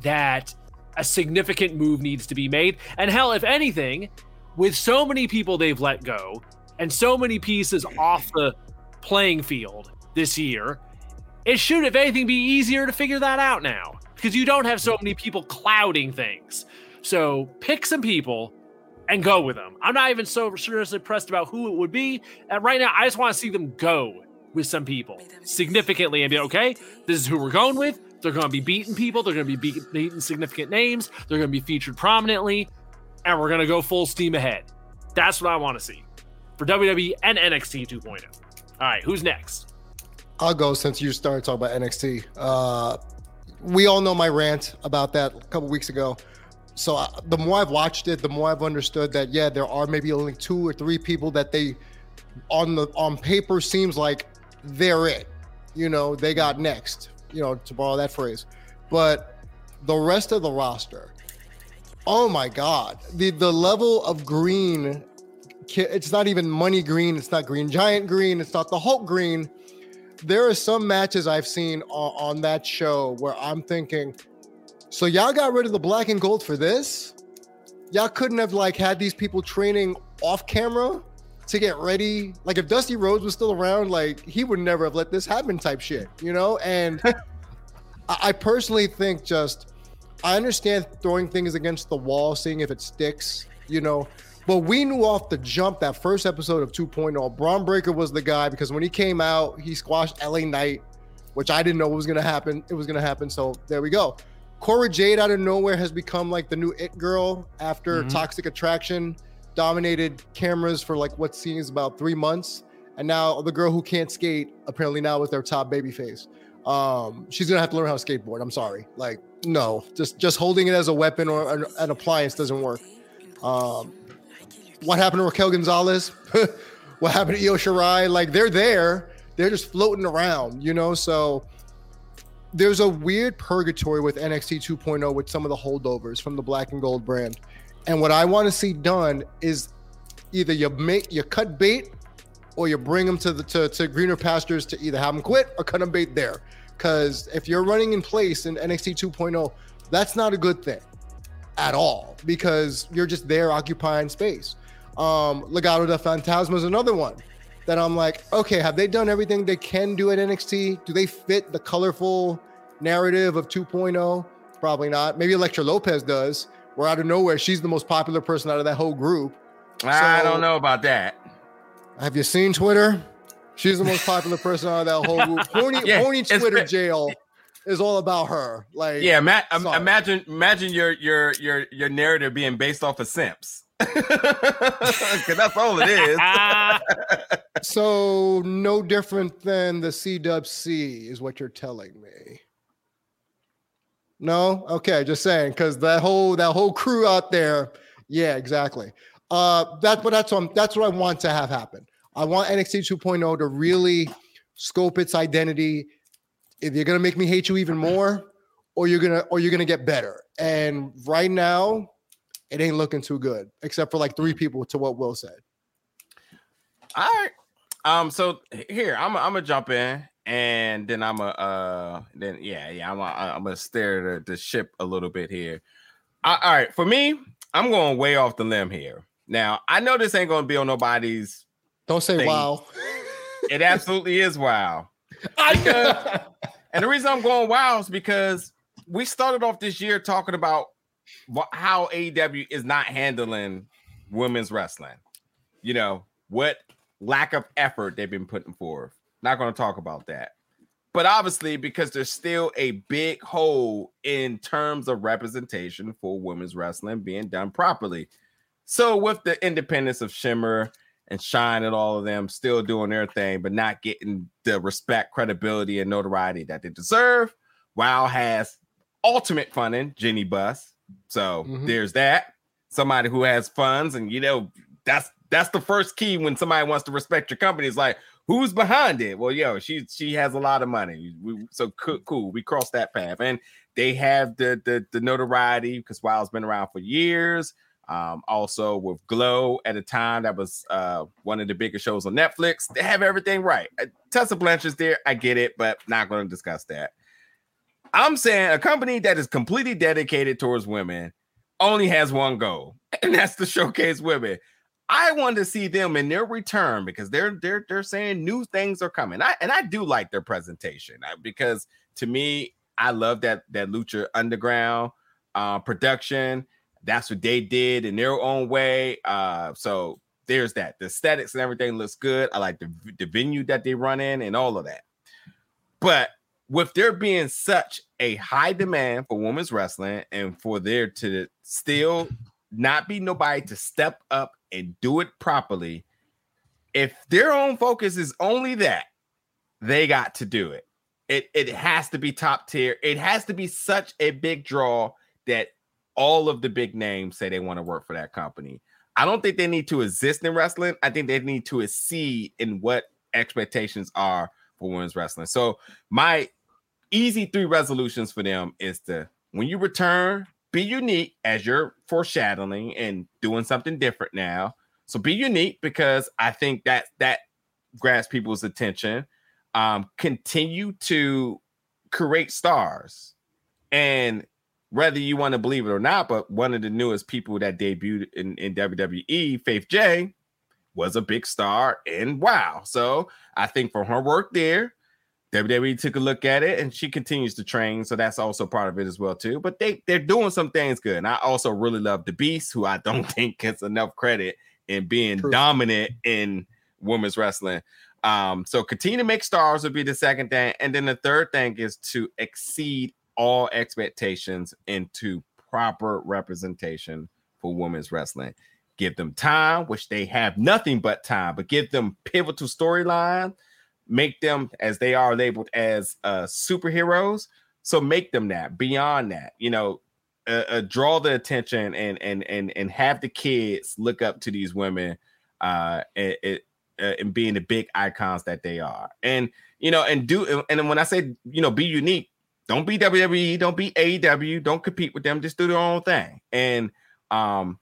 A: that a significant move needs to be made. And hell, if anything, with so many people they've let go and so many pieces off the playing field this year, it should, if anything, be easier to figure that out now because you don't have so many people clouding things. So pick some people and go with them. I'm not even so seriously pressed about who it would be. And right now, I just want to see them go with some people significantly and be okay. This is who we're going with. They're going to be beating people. They're going to be beat- beating significant names. They're going to be featured prominently, and we're going to go full steam ahead. That's what I want to see for WWE and NXT 2.0. All right, who's next?
B: I'll go since you started talking about NXT. Uh, we all know my rant about that a couple weeks ago. So uh, the more I've watched it, the more I've understood that yeah, there are maybe only two or three people that they on the on paper seems like they're it. You know, they got next. You know, to borrow that phrase, but the rest of the roster. Oh my God, the the level of green, it's not even money green. It's not green giant green. It's not the Hulk green there are some matches I've seen on, on that show where I'm thinking, so y'all got rid of the black and gold for this? Y'all couldn't have like had these people training off camera to get ready. Like if Dusty Rhodes was still around, like he would never have let this happen type shit, you know? And I, personally think just I understand throwing things against the wall, seeing if it sticks, you know. But we knew off the jump that first episode of 2.0, Bron Breakker was the guy because when he came out, he squashed LA Knight, which I didn't know was gonna happen. It was gonna happen. So there we go. Cora Jade out of nowhere has become like the new it girl after
C: Mhm.
B: Toxic Attraction dominated cameras for like what seems about three months. And now the girl who can't skate apparently now is their top baby face. Um, she's gonna have to learn how to skateboard. I'm sorry. Like, no, just just holding it as a weapon or an, an appliance doesn't work. Um, what happened to Raquel Gonzalez? what happened to Io Shirai? Like they're there, they're just floating around, you know. So there's a weird purgatory with NXT 2.0 with some of the holdovers from the Black and Gold brand. And what I want to see done is either you make you cut bait or you bring them to the to, to greener pastures to either have them quit or cut them bait there. Because if you're running in place in NXT 2.0, that's not a good thing at all because you're just there occupying space. Um, Legado del Fantasma is another one that I'm like, okay, have they done everything they can do at NXT? Do they fit the colorful narrative of 2.0? Probably not. Maybe Elektra Lopez does, where out of nowhere, she's the most popular person out of that whole group.
C: I
B: So-
C: don't know about that.
B: Have you seen Twitter? She's the most popular person out of that whole group. Pony,
C: Yeah,
B: Pony Twitter
C: fa-
B: jail is all about her. Like,
C: Yeah, ma- im- imagine imagine your your your your narrative being based off of simps. Cause that's all it is.
B: So no different than the C Dub C is what you're telling me. No, okay, just saying because that whole that whole crew out there, yeah, exactly. Uh, that's what that's what that's what I want to have happen. I want NXT 2.0 to really scope its identity. If you're gonna make me hate you even more, or you're gonna or you're gonna get better. And right now, it ain't looking too good, except for like three people to what Will said.
C: All right. Um, so here I'm I'm gonna jump in, and then I'm a uh, then yeah, yeah, I'm a, I'm gonna stare the, the ship a little bit here. all right, for me, I'm going way off the limb here. Now I know this ain't gonna be on nobody's.
B: Don't say
C: Thing.
B: wow.
C: It absolutely is wow. Because- And the reason I'm going wild is because we started off this year talking about how AEW is not handling women's wrestling. You know, what lack of effort they've been putting forth. Not going to talk about that. But obviously, because there's still a big hole in terms of representation for women's wrestling being done properly. So, with the independence of Shimmer and Shine and all of them still doing their thing, but not getting the respect, credibility, and notoriety that they deserve. WoW has ultimate funding, Jeanie Buss. So
B: Mhm.
C: there's that. Somebody who has funds, and you know, that's that's the first key when somebody wants to respect your company. Is like, who's behind it? Well, yo, she she has a lot of money. We, so cool, cool. We crossed that path, and they have the the, the notoriety because WoW's been around for years. Um, also with Glow at a time that was uh, one of the biggest shows on Netflix. They have everything right. Uh, Tessa Blanchard's there. I get it, but not going to discuss that. I'm saying a company that is completely dedicated towards women only has one goal, and that's to showcase women. I want to see them in their return because they're they're they're saying new things are coming. I and I do like their presentation uh, because to me, I love that that Lucha Underground uh, production. That's what they did in their own way. Uh, so there's that. The aesthetics and everything looks good. I like the the venue that they run in and all of that. But with there being such a high demand for women's wrestling and for there to still not be nobody to step up and do it properly, if their own focus is only that, they got to do it. It it has to be top tier. It has to be such a big draw that all of the big names say they want to work for that company. I don't think they need to exist in wrestling. I think they need to exceed in what expectations are for women's wrestling. So my easy three resolutions for them is to when you return, be unique as you're foreshadowing and doing something different now. So be unique because I think that that grabs people's attention. Um, continue to create stars, and whether you want to believe it or not, but one of the newest people that debuted in, in WWE, Faith J, was a big star in WoW. So I think for her work there, WWE took a look at it and she continues to train. So that's also part of it as well, too. But they, they're doing some things good. And I also really love the Beast, who I don't think gets enough credit in being
B: True.
C: dominant in women's wrestling. Um, so continue to make stars would be the second thing. And then the third thing is to exceed all expectations into proper representation for women's wrestling. Give them time, which they have nothing but time, but give them pivotal storyline make them as they are labeled as uh superheroes. So make them that beyond that you know uh, uh, draw the attention and and and and have the kids look up to these women uh it, it uh, and being the big icons that they are. And you know and do and when i say you know be unique don't be wwe don't be aew don't compete with them just do their own thing. And um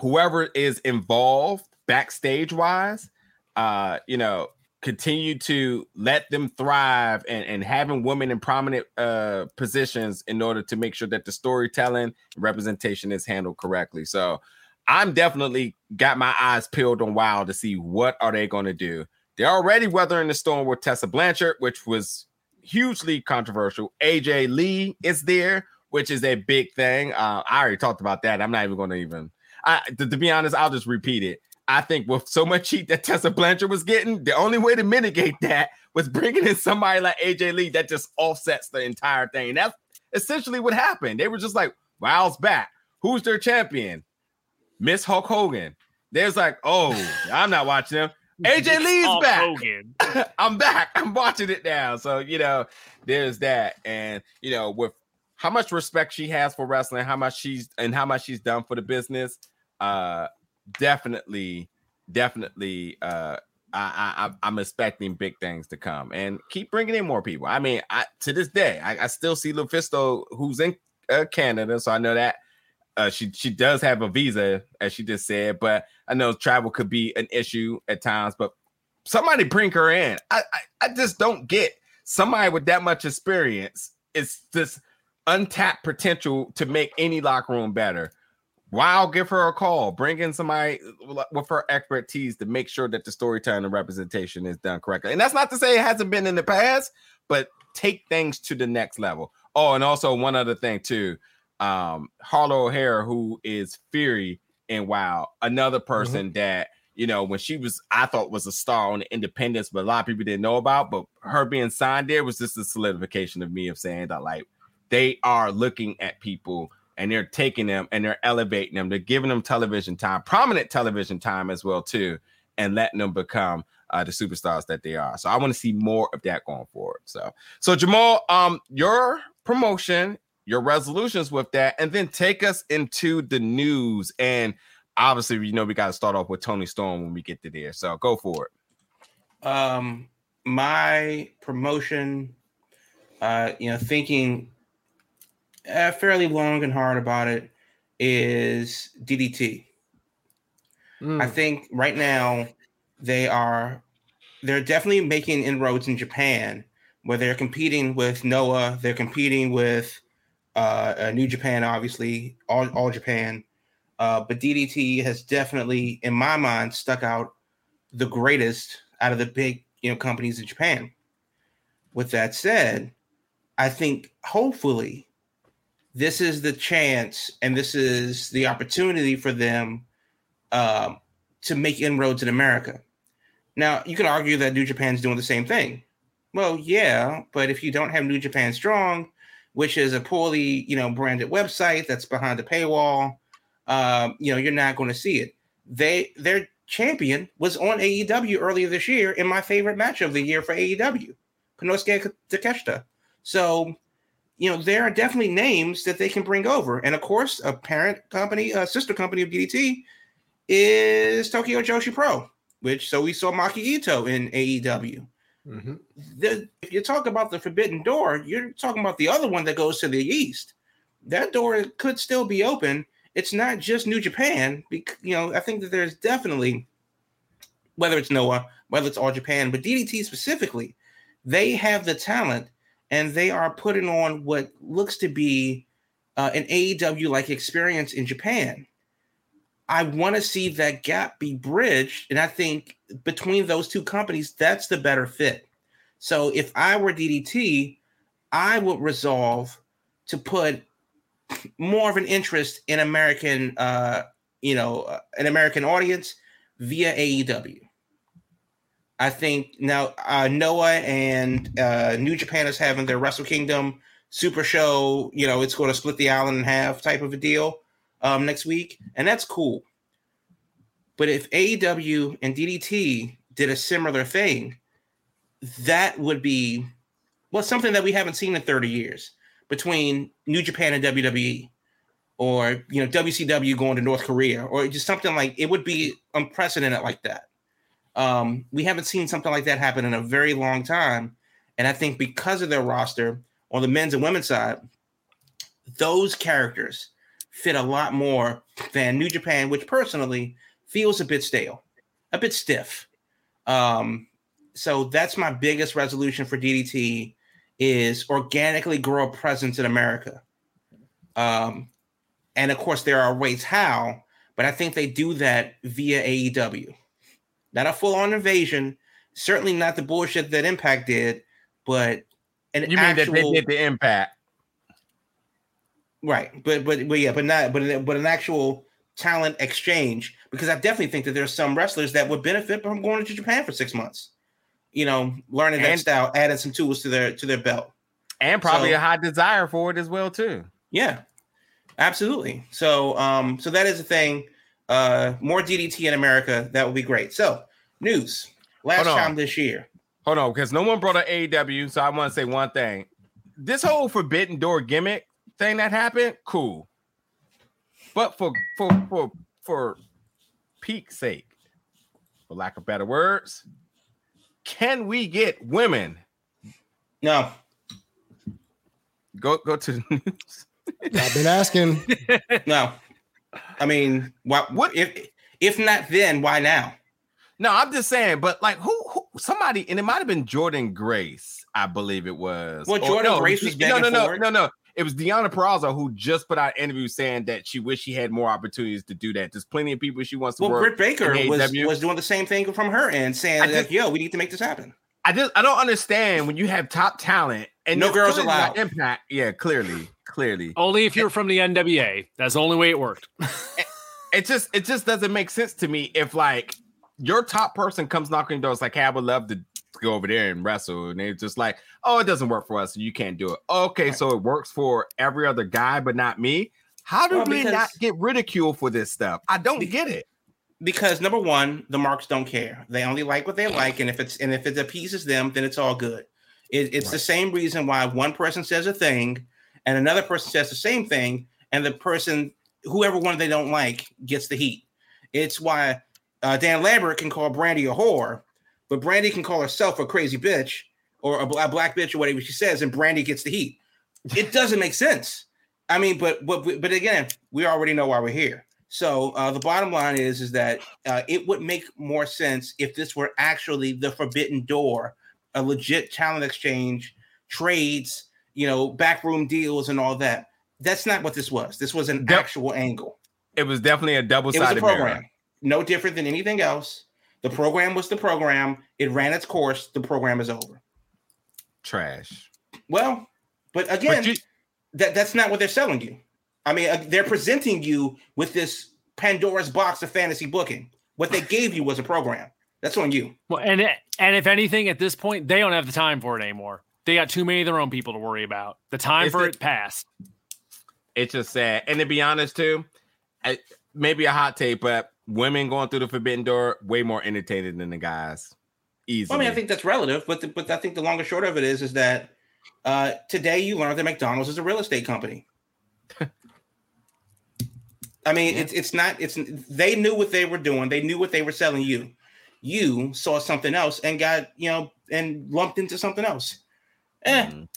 C: whoever is involved backstage wise uh you know continue to let them thrive and, and having women in prominent uh positions in order to make sure that the storytelling representation is handled correctly. So i'm definitely got my eyes peeled on wow to see what are they going to do. They're already weathering the storm with tessa blanchard which was hugely controversial. Aj lee is there which is a big thing. Uh i already talked about that. I'm not even going to even I, to, to be honest i'll just repeat it I think with so much heat that Tessa Blanchard was getting, the only way to mitigate that was bringing in somebody like AJ Lee that just offsets the entire thing. And that's essentially what happened. They were just like, Wow's back. Who's their champion? Miss Hulk Hogan. There's like, oh, I'm not watching them. AJ Lee's
A: Hulk
C: back. I'm back. I'm watching it now. So, you know, there's that. And, you know, with how much respect she has for wrestling, how much she's and how much she's done for the business, uh, definitely, definitely, uh, I, I, I'm expecting big things to come and keep bringing in more people. I mean, I, to this day, I, I still see Lufisto, who's in uh, Canada, so I know that uh, she she does have a visa, as she just said, but I know travel could be an issue at times. But somebody bring her in. I, I I just don't get somebody with that much experience. It's this untapped potential to make any locker room better. Wow, give her a call. Bring in somebody with her expertise to make sure that the storytelling and representation is done correctly. And that's not to say it hasn't been in the past, but take things to the next level. Oh, and also one other thing too. Um, Harlow O'Hara, who is Fury and WoW, another person that you know when she was, I thought was a star on the Independence, but a lot of people didn't know about. But her being signed there was just a solidification of me of saying that like they are looking at people and they're taking them and they're elevating them. They're giving them television time, prominent television time as well too, and letting them become uh, the superstars that they are. So I want to see more of that going forward. So, so Jamal, um, your promotion, your resolutions with that, and then take us into the news. And obviously, you know, we got to start off with Toni Storm when we get to there. So go for it.
D: Um, my promotion, uh, you know, thinking uh, fairly long and hard about it is DDT.
B: Mm.
D: I think right now they are they're definitely making inroads in Japan where they're competing with Noah, they're competing with uh, uh, New Japan, obviously, all, all Japan. Uh, but DDT has definitely, in my mind, stuck out the greatest out of the big you know companies in Japan. With that said, I think hopefully this is the chance and this is the opportunity for them um, to make inroads in America. Now, you can argue that New Japan's doing the same thing. Well, yeah, but if you don't have New Japan Strong, which is a poorly, you know, branded website that's behind a paywall, um, you know, you're not going to see it. They their champion was on AEW earlier this year in my favorite match of the year for AEW, Konosuke Takeshita. So, you know, there are definitely names that they can bring over, and of course, a parent company, a sister company of DDT, is Tokyo Joshi Pro, which so we saw Maki Ito in AEW.
B: Mhm.
D: The, if you talk about the forbidden door, you're talking about the other one that goes to the east. That door could still be open. It's not just New Japan. bec- You know, I think that there's definitely, whether it's Noah, whether it's All Japan, but DDT specifically, they have the talent and they are putting on what looks to be uh, an AEW like experience in Japan. I want to see that gap be bridged. And I think between those two companies, that's the better fit. So if I were DDT, I would resolve to put more of an interest in American, uh, you know, uh, an American audience via AEW. I think now uh, Noah and uh, New Japan is having their Wrestle Kingdom Super Show. You know, it's going to split the island in half type of a deal um, next week, and that's cool. But if AEW and DDT did a similar thing, that would be well something that we haven't seen in 30 years between New Japan and WWE, or you know WCW going to North Korea, or just something like it would be unprecedented like that. Um, we haven't seen something like that happen in a very long time, and I think because of their roster on the men's and women's side, those characters fit a lot more than New Japan, which personally feels a bit stale, a bit stiff. Um, so that's my biggest resolution for DDT is organically grow a presence in America. Um, and of course, there are ways how, but I think they do that via AEW. Not a full-on invasion, certainly not the bullshit that Impact did, but an
C: You mean
D: actual,
C: that they did the impact?
D: right? But but but yeah, but not but but an actual talent exchange because I definitely think that there's some wrestlers that would benefit from going to Japan for six months. You know, learning that style, adding some tools to their to their belt.
C: And probably
D: So-
C: a high desire for it as well too.
D: Yeah, absolutely. So, um, so that is the thing. Uh, more DDT in America. That would be great. So, news. Last time this year.
C: Hold on, because no one brought up AEW, so I want to say one thing. This whole Forbidden Door gimmick thing that happened, cool. But for for for for peak's sake, for lack of better words, can we get women?
D: No,
C: Go go to the news.
B: I've been asking.
D: no. I mean, why,
C: What-
D: If if not then, why now?
C: No, I'm just saying, but like who, who somebody, and it might have been Jordan Grace, I believe it was.
D: Well,
C: Or-
D: Jordan
C: no,
D: Grace was
C: no, no, no, no, no. It was Deonna Purrazzo who just put out an interview saying that she wished she had more opportunities to do that. There's plenty of people she wants to work.
D: Well,
C: work.
D: Britt Baker was was doing the same thing from her end, saying
C: I
D: that
C: just-
D: yo, we need to make this happen.
C: I just I don't understand when you have top talent and
D: No girls allowed.
C: Impact, yeah, clearly, clearly.
A: Only if you're from the NWA. That's the only way it worked.
C: it just it just doesn't make sense to me if like your top person comes knocking doors like hey, I would love to go over there and wrestle and they're just like oh it doesn't work for us so you can't do it okay so it works for every other guy but not me how do
D: Well,
C: we not get ridiculed for this stuff I don't
D: Be-
C: get it
D: Because number one, the marks don't care. They only like what they like, and if it's and if it appeases them, then it's all good. It, it's the same reason why one person says a thing and another person says the same thing, and the person, whoever one they don't like, gets the heat. It's why uh, Dan Lambert can call Brandi a whore, but Brandi can call herself a crazy bitch or a, a black bitch or whatever she says, and Brandi gets the heat. It doesn't make sense. I mean, but but but again, we already know why we're here. So uh, the bottom line is is that uh, it would make more sense if this were actually the forbidden door, a legit talent exchange, trades, you know, backroom deals, and all that. That's not what this was. This was an
C: Yep.
D: actual angle.
C: it was definitely a
D: a
C: double-sided
D: program,
C: mirror
D: no different than anything else. The program was the program. It ran its course. The program is over.
C: trash
D: Well, but again,
C: but you,
D: that that's not what they're selling you. I mean, uh, they're presenting you with this Pandora's box of fantasy booking. What they gave you was a program. That's on you.
A: Well, and and if anything, at this point, they don't have the time for it anymore. They got too many of their own people to worry about. The time
C: Is
A: for
C: it-
A: it passed.
C: it's just sad and to be honest too I, maybe a hot take but women going through the forbidden door way more entertaining than the guys easily
D: Well, I mean, I think that's relative, but the, but I think the long and short of it is is that uh, today you learned that McDonald's is a real estate company. I mean,
C: Yeah.
D: it's it's not it's they knew what they were doing. They knew what they were selling you. You saw something else and got you know and lumped into something else. Eh,
C: Mhm.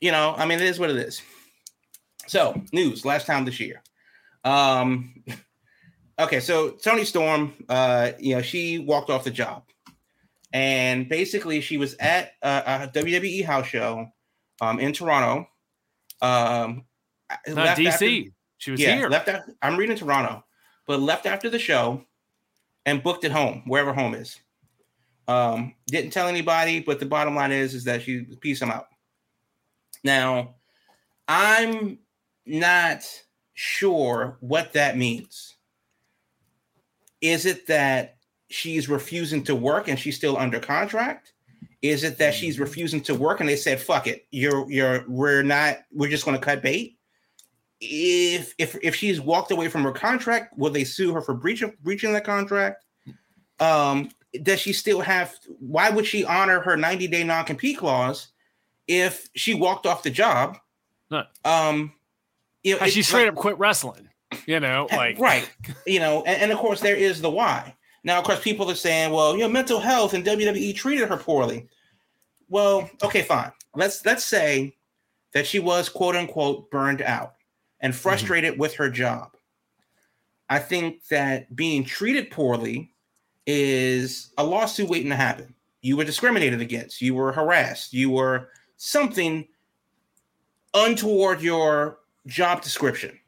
D: you know, I mean, it is what it is. So, news last time this year. Um, okay, so Toni Storm, uh, you know, she walked off the job, and basically she was at a, a WWE house show, um, in Toronto. Um,
A: Not DC.
D: after-
A: she was
D: yeah,
A: here.
D: left after, I'm reading Toronto, but left after the show and booked at home, wherever home is. Um, didn't tell anybody, but the bottom line is is that she peace them out. Now, I'm not sure what that means. Is it that she's refusing to work and she's still under contract? Is it that she's refusing to work and they said, fuck it, you're you're we're not, we're just gonna cut bait? If if if she's walked away from her contract, will they sue her for breach of breaching the contract? Um, does she still have why would she honor her 90 day non-compete clause if she walked off the job?
A: No.
D: Um you know,
A: she straight
D: like-
A: up quit wrestling. You know, like
D: right. You know and, and of course there is the why. Now of course people are saying well you know mental health and wwe treated her poorly. Well okay fine. Let's let's say that she was quote unquote burned out and mm-hmm. frustrated with her job. I think that being treated poorly is a lawsuit waiting to happen. You were discriminated against. You were harassed. You were something untoward your job description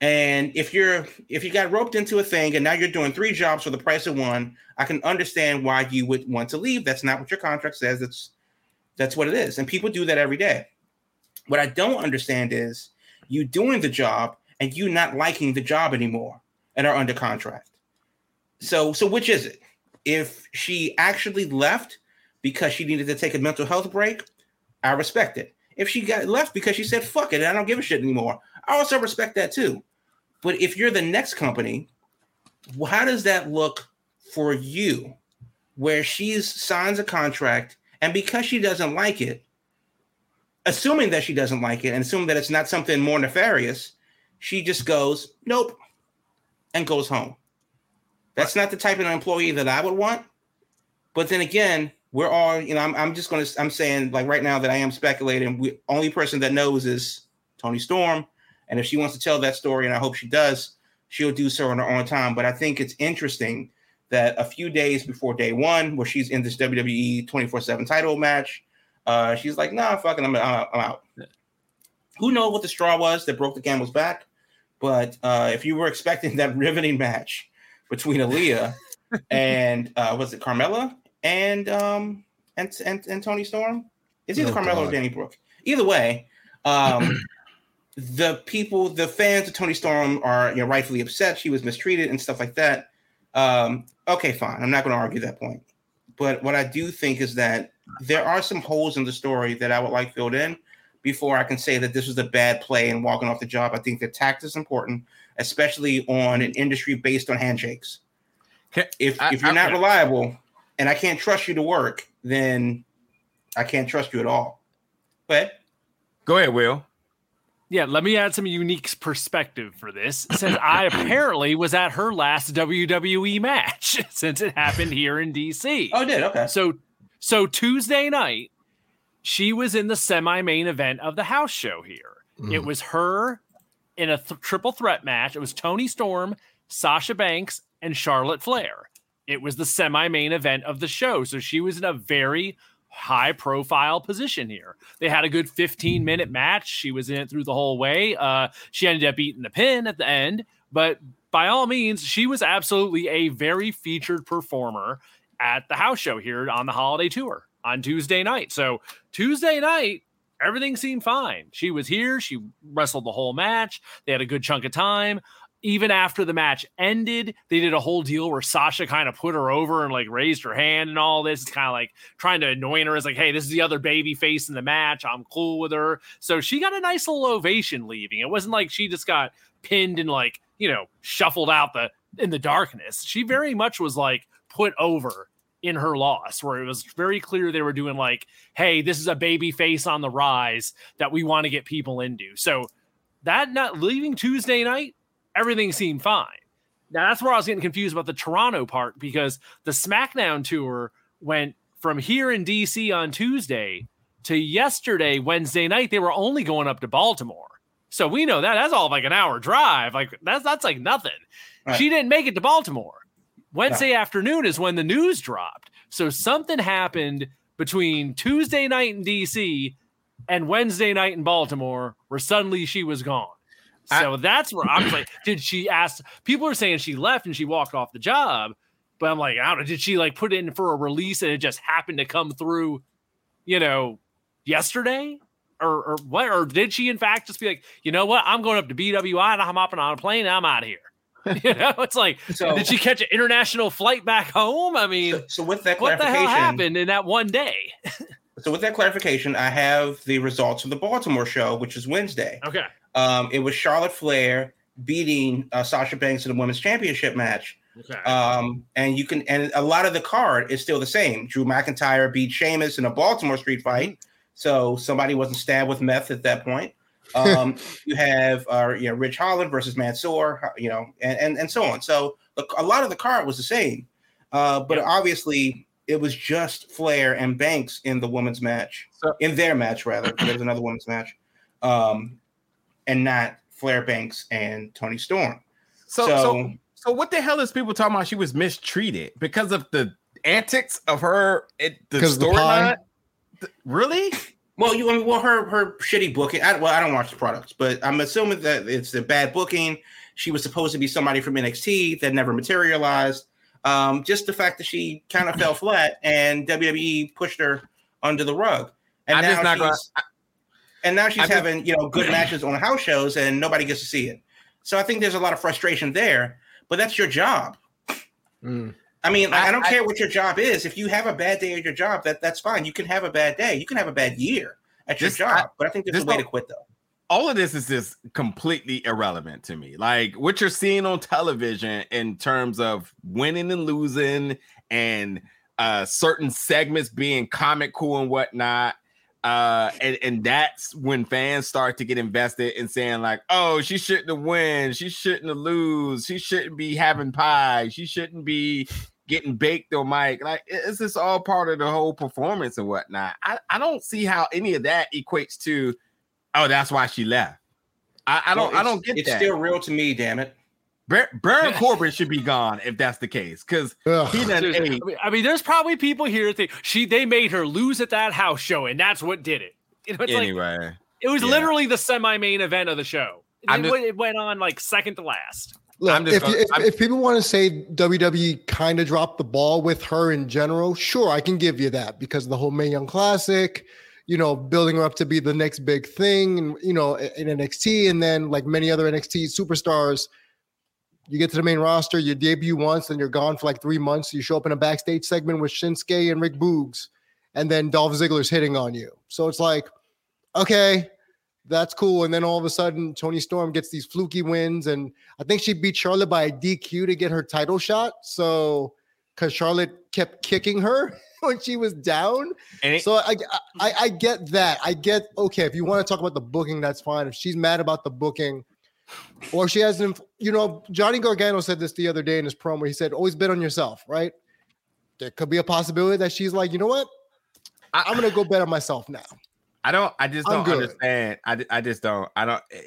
D: and if you're if you got roped into a thing and now you're doing three jobs for the price of one, I can understand why you would want to leave. That's not what your contract says. That's that's what it is. And people do that every day. What I don't understand is you doing the job and you not liking the job anymore and are under contract. So so which is it? If she actually left because she needed to take a mental health break, I respect it. If she got left because she said fuck it, I don't give a shit anymore, I also respect that too. But if you're the next company, how does that look for you? Where she signs a contract, and because she doesn't like it, assuming that she doesn't like it, and assuming that it's not something more nefarious, she just goes, nope, and goes home. That's not the type of employee that I would want. But then again, we're all, you know, I'm, I'm just gonna, I'm saying like right now that I am speculating. We only person that knows is Toni Storm. And if she wants to tell that story, and I hope she does, she'll do so in her own time. But I think it's interesting that a few days before day one, where she's in this WWE 24 7 title match, uh, she's like, nah, fucking, I'm, I'm, I'm out. Who knows what the straw was that broke the camel's back? But uh, if you were expecting that riveting match between Aliyah and uh, was it Carmella and um and and, and Toni Storm? It's either
B: Oh,
D: Carmella or Dana Brooke. Either way, um, the people, the fans of Toni Storm are you know rightfully upset. She was mistreated and stuff like that. Um, okay, fine. I'm not going to argue that point. But what I do think is that there are some holes in the story that I would like filled in before I can say that this was a bad play and walking off the job. I think the tact is important, especially on an industry based on handshakes. If
C: I-
D: if you're
C: I-
D: not reliable and I can't trust you to work, then I can't trust you at all. But
C: Go ahead, Will.
A: Yeah, let me add some unique perspective for this, since I apparently was at her last WWE match, since it happened here in DC.
D: oh, did okay.
A: So, so Tuesday night, she was in the semi-main event of the house show here. Mm-hmm. It was her in a th- triple threat match. It was Toni Storm, Sasha Banks, and Charlotte Flair. It was the semi-main event of the show, so she was in a very high-profile position here. They had a good 15-minute match. She was in it through the whole way. Uh, she ended up beating the pin at the end, but by all means, she was absolutely a very featured performer at the house show here on the holiday tour on Tuesday night. So Tuesday night, everything seemed fine. She was here. She wrestled the whole match. They had a good chunk of time. Even after the match ended, they did a whole deal where Sasha kind of put her over and like raised her hand and all this. It's kind of like trying to annoy her. It's like, hey, this is the other baby face in the match. I'm cool with her. So she got a nice little ovation leaving. It wasn't like she just got pinned and like, you know, shuffled out the in the darkness. She very much was like put over in her loss, where it was very clear they were doing like, hey, this is a baby face on the rise that we want to get people into. So that not leaving Tuesday night, everything seemed fine. Now that's where I was getting confused about the Toronto part because the SmackDown tour went from here in DC on Tuesday to yesterday, Wednesday night. They were only going up to Baltimore. So we know that that's all like an hour drive. Like that's that's like nothing.
D: Right.
A: She didn't make it to Baltimore. Wednesday afternoon is when the news dropped. So something happened between Tuesday night in DC and Wednesday night in Baltimore where suddenly she was gone. So that's where I'm like, did she ask? People are saying she left and she walked off the job, but I'm like, I don't know. Did she like put in for a release and it just happened to come through, you know, yesterday? Or, or what? Or did she in fact just be like, you know what? I'm going up to BWI and I'm hopping on a plane and I'm out of here. you know, it's like,
D: So-
A: did she catch an international flight back home? I mean,
D: So, so with that
A: what the
D: clarification,
A: hell happened in that one day?
D: so with that clarification, I have the results of the Baltimore show, which is Wednesday.
A: Okay.
D: Um, it was Charlotte Flair beating uh, Sasha Banks in the women's championship match.
A: Okay.
D: Um, and you can, and a lot of the card is still the same. Drew McIntyre beat Sheamus in a Baltimore street fight, so somebody wasn't stabbed with meth at that point. Um, you have, uh, you know, Ridge Holland versus Mansoor, you know, and and, and so on. So a lot of the card was the same, uh, but
A: Yeah.
D: obviously it was just Flair and Banks in the women's match,
C: So-
D: in their match rather. There was another women's match, um, and not Flair Banks and Toni Storm.
C: So,
D: So-
C: so, so, what the hell is people talking about? She was mistreated because of the antics of her, it, the
B: Because of the pie?
C: storyline. Really?
D: Well, you I mean, well her her shitty booking. I, well, I don't watch the products, but I'm assuming that it's the bad booking. She was supposed to be somebody from NXT that never materialized. Um, just the fact that she kind of fell flat and WWE pushed her under the rug, and
C: I'm
D: now
C: just not
D: she's
C: gonna-
D: and now she's
C: I
D: having you know good matches on house shows and nobody gets to see it. So I think there's a lot of frustration there. But that's your job.
B: Mm.
D: I mean, I,
C: I-
D: don't
C: I-
D: care what your job is. If you have a bad day at your job, that that's fine. You can have a bad day. You can have a bad year at your job. But I think there's a way to quit though.
C: all of this is just completely irrelevant to me. Like what you're seeing on television in terms of winning and losing and uh certain segments being comical and whatnot. Uh and, and that's when fans start to get invested in saying, like, oh, she shouldn't have win, she shouldn't have lose, she shouldn't be having pie, she shouldn't be getting baked on mic. Like, is this all part of the whole performance and whatnot? I, I don't see how any of that equates to Oh, that's why she left. I, I don't.
D: Well,
C: I don't get
D: It's
C: that.
D: still real to me, damn it.
C: Bar- Baron Corbin should be gone if that's the case, because
B: Ugh.
C: he done
A: Seriously. I mean, I mean, there's probably people here that think she they made her lose at that house show, and that's what did it. You know, it's like
C: Anyway,
A: it was
C: yeah.
A: literally the semi-main event of the show. It,
C: just-
A: went, it went on like second to last.
B: Look,
C: I'm just
B: if,
C: gonna-
B: if,
C: I'm-
B: if people want to say WWE kind of dropped the ball with her in general, sure, I can give you that because of the whole Mae Young Classic, you know, building her up to be the next big thing, and you know, in NXT, and then like many other NXT superstars, you get to the main roster, you debut once, and you're gone for like three months. You show up in a backstage segment with Shinsuke and Rick Boogs, and then Dolph Ziggler's hitting on you. So it's like, okay, that's cool. And then all of a sudden, Toni Storm gets these fluky wins, and I think she beat Charlotte by a DQ to get her title shot. So, because Charlotte kept kicking her when she was down.
C: it-
B: So I, I I get that. I get okay. If you want to talk about the booking, that's fine. If she's mad about the booking, or she hasn't, you know, Johnny Gargano said this the other day in his promo. Where he said, "Always bet on yourself." Right? There could be a possibility that she's like, you know what?
C: I,
B: I'm gonna go bet on myself now.
C: I don't. I just don't understand. I, I just don't. I don't. Eh,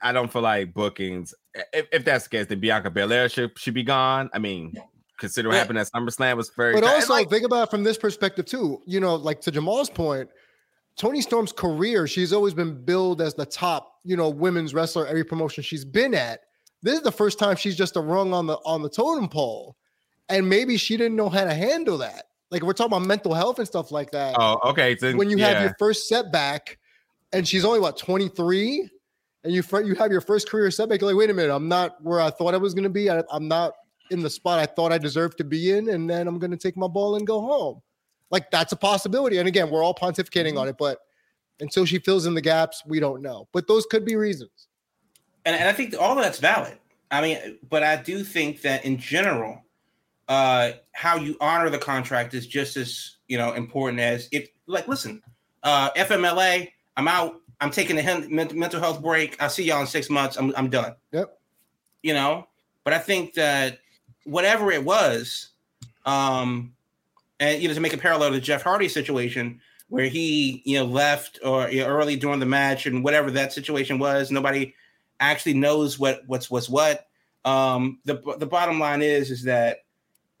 C: I don't feel like bookings. Eh, if, if that's the case, then Bianca Belair should should be gone. I mean, consider what
B: But-
C: happened at SummerSlam was very.
B: But also
C: like,
B: think about it from this perspective too. You know, like to Jamal's point, Toni Storm's career, she's always been billed as the top, you know, women's wrestler every promotion she's been at. This is the first time she's just a rung on the on the totem pole, and maybe she didn't know how to handle that. Like we're talking about mental health and stuff like that.
C: oh, okay. So
B: when you
C: yeah.
B: have your first setback, and she's only what 23, and you you have your first career setback, you're like, wait a minute, I'm not where I thought I was going to be. I, I'm not in the spot I thought I deserved to be in, and then I'm going to take my ball and go home. Like that's a possibility. And again, we're all pontificating on it, but until she fills in the gaps, we don't know. But those could be reasons.
D: and, and I think all of that's valid. I mean, but I do think that in general, uh, how you honor the contract is just as you know important as if, like, listen, uh, FMLA, I'm out. I'm taking a hen- mental health break. I'll see y'all in six months. I'm I'm done.
B: Yep.
D: You know, but I think that whatever it was, um, and you know, to make a parallel to Jeff Hardy situation, where he you know left or you know, early during the match and whatever that situation was, nobody actually knows what what's what's what. Um, the the bottom line is is that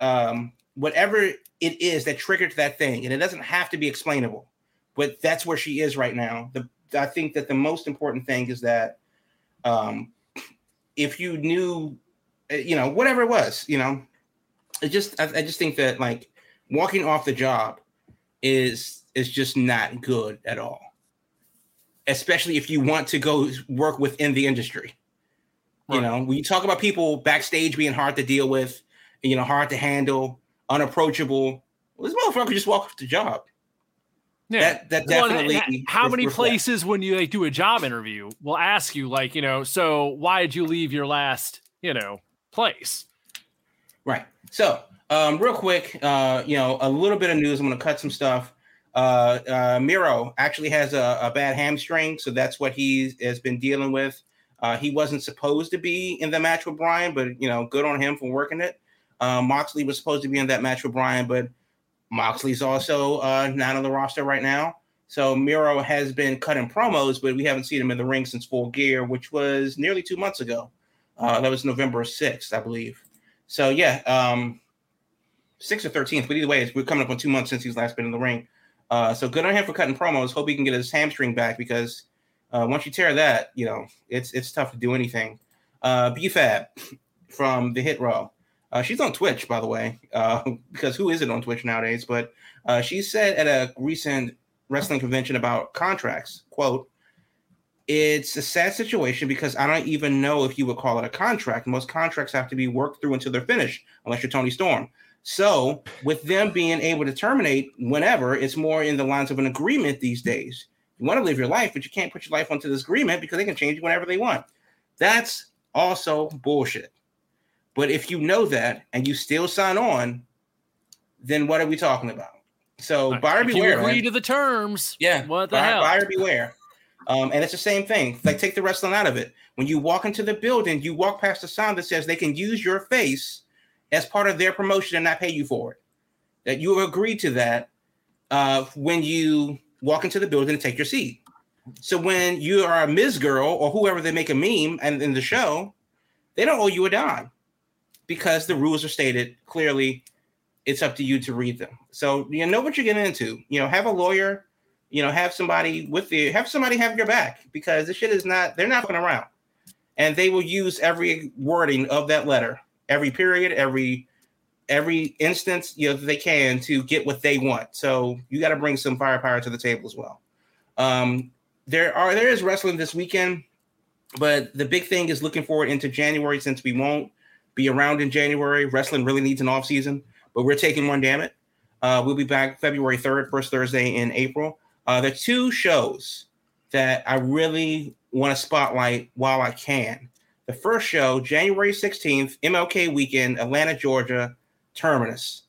D: um, whatever it is that triggered that thing, and it doesn't have to be explainable, but that's where she is right now. The I think that the most important thing is that um, if you knew, uh, you know, whatever it was, you know, just I, I just think that like walking off the job is is just not good at all. Especially if you want to go work within the industry. You know when you talk about people backstage being hard to deal with you know hard to handle unapproachable well, this motherfucker just walked off the job.
A: Yeah.
D: that that
A: Well,
D: definitely
A: how many places when you like, do a job interview will ask you like you know so why did you leave your last you know place?
D: Right. So, um, real quick, uh, you know, a little bit of news. I'm going to cut some stuff. Uh, uh, Miro actually has a, a bad hamstring, so that's what he has been dealing with. Uh, he wasn't supposed to be in the match with Brian, but you know, good on him for working it. Uh, Moxley was supposed to be in that match with Brian, but Moxley's also uh, not on the roster right now. So Miro has been cutting promos, but we haven't seen him in the ring since Full Gear, which was nearly two months ago. Uh, that was November 6th, I believe. So yeah, um, sixth or thirteenth, but either way, we're coming up on two months since he's last been in the ring. Uh, so good on him for cutting promos. Hope he can get his hamstring back because uh, once you tear that, you know it's it's tough to do anything. Uh, B-Fab from the Hit Row. Uh, she's on Twitch, by the way, uh, because who isn't on Twitch nowadays? But uh, she said at a recent wrestling convention about contracts, quote, it's a sad situation because I don't even know if you would call it a contract. Most contracts have to be worked through until they're finished, unless you're Toni Storm. So, with them being able to terminate whenever, it's more in the lines of an agreement these days. You want to live your life, but you can't put your life onto this agreement because they can change it whenever they want. That's also bullshit. But if you know that and you still sign on, then what are we talking about? So, buyer
A: if you
D: beware.
A: agree
D: man.
A: to the terms
D: Yeah.
A: what the
D: buyer,
A: hell
D: buyer beware. Um, and it's the same thing. Like take the wrestling out of it. When you walk into the building, you walk past a sign that says they can use your face as part of their promotion and not pay you for it. That you agree to that uh, when you walk into the building and take your seat. So when you are a Ms. Girl or whoever they make a meme and in the show, they don't owe you a dime because the rules are stated clearly. It's up to you to read them. So you know what you're getting into. You know, have a lawyer. You know, have somebody with you. Have somebody have your back because this shit is not. They're not going around, and they will use every wording of that letter, every period, every every instance you know they can to get what they want. So you got to bring some firepower to the table as well. Um, there are there is wrestling this weekend, but the big thing is looking forward into January since we won't be around in January. Wrestling really needs an off season, but we're taking one. Damn it, uh, we'll be back February third, first Thursday in April. Uh, there are two shows that I really want to spotlight while I can. The first show, January 16th, MLK weekend, Atlanta, Georgia, Terminus.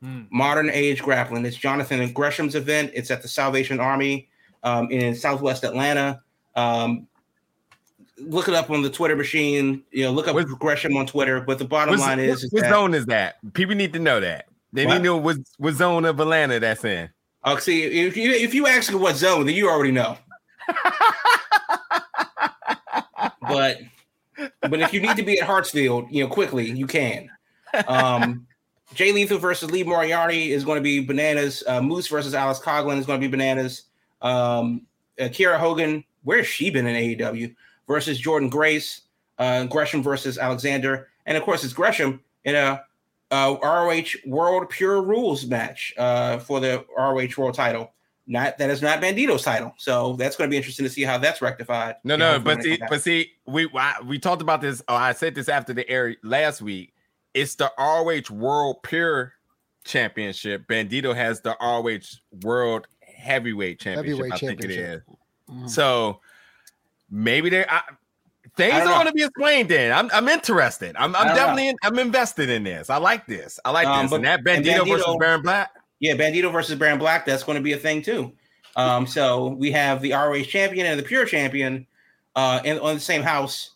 A: Hmm.
D: Modern Age Grappling. It's Jonathan Gresham's event. It's at the Salvation Army um, in Southwest Atlanta. Um, look it up on the Twitter machine. You know, look up
C: What's-
D: Gresham on Twitter. But the bottom line is, is
C: what
D: that,
C: zone is that? People need to know that. They
D: What?
C: need to know what, what zone of Atlanta that's in.
D: oh, see, if you if you ask me what zone, then you already know. but but if you need to be at Hartsfield, you know, quickly, you can. Um, Jay Lethal versus Lee Moriarty is going to be bananas. Uh, Moose versus Alex Coughlin is going to be bananas. Um, uh, Kiera Hogan, where's she been in AEW? Versus Jordynne Grace. Uh, Gresham versus Alexander, and of course it's Gresham in a uh, ROH World Pure Rules match uh, for the ROH World Title. Not that is not Bandido's title, so that's going to be interesting to see how that's rectified.
C: No, no, but see, but see, we I, we talked about this. Oh, I said this after the air last week. It's the ROH World Pure Championship. Bandido has the ROH World Heavyweight Championship.
B: Heavyweight
C: I think it
B: championship.
C: is.
A: Mm.
C: So maybe they I, things
D: I
C: are going to be explained. Then I'm I'm interested. I'm
D: I
C: I'm definitely in, I'm invested in this. I like this. I like
D: Um,
C: this.
D: but-
C: and that
D: and
C: Bandito, versus Baron Black.
D: Yeah, Bandido versus Baron Black, that's going to be a thing too. Um, so we have the ROH champion and the pure champion uh in, on the same house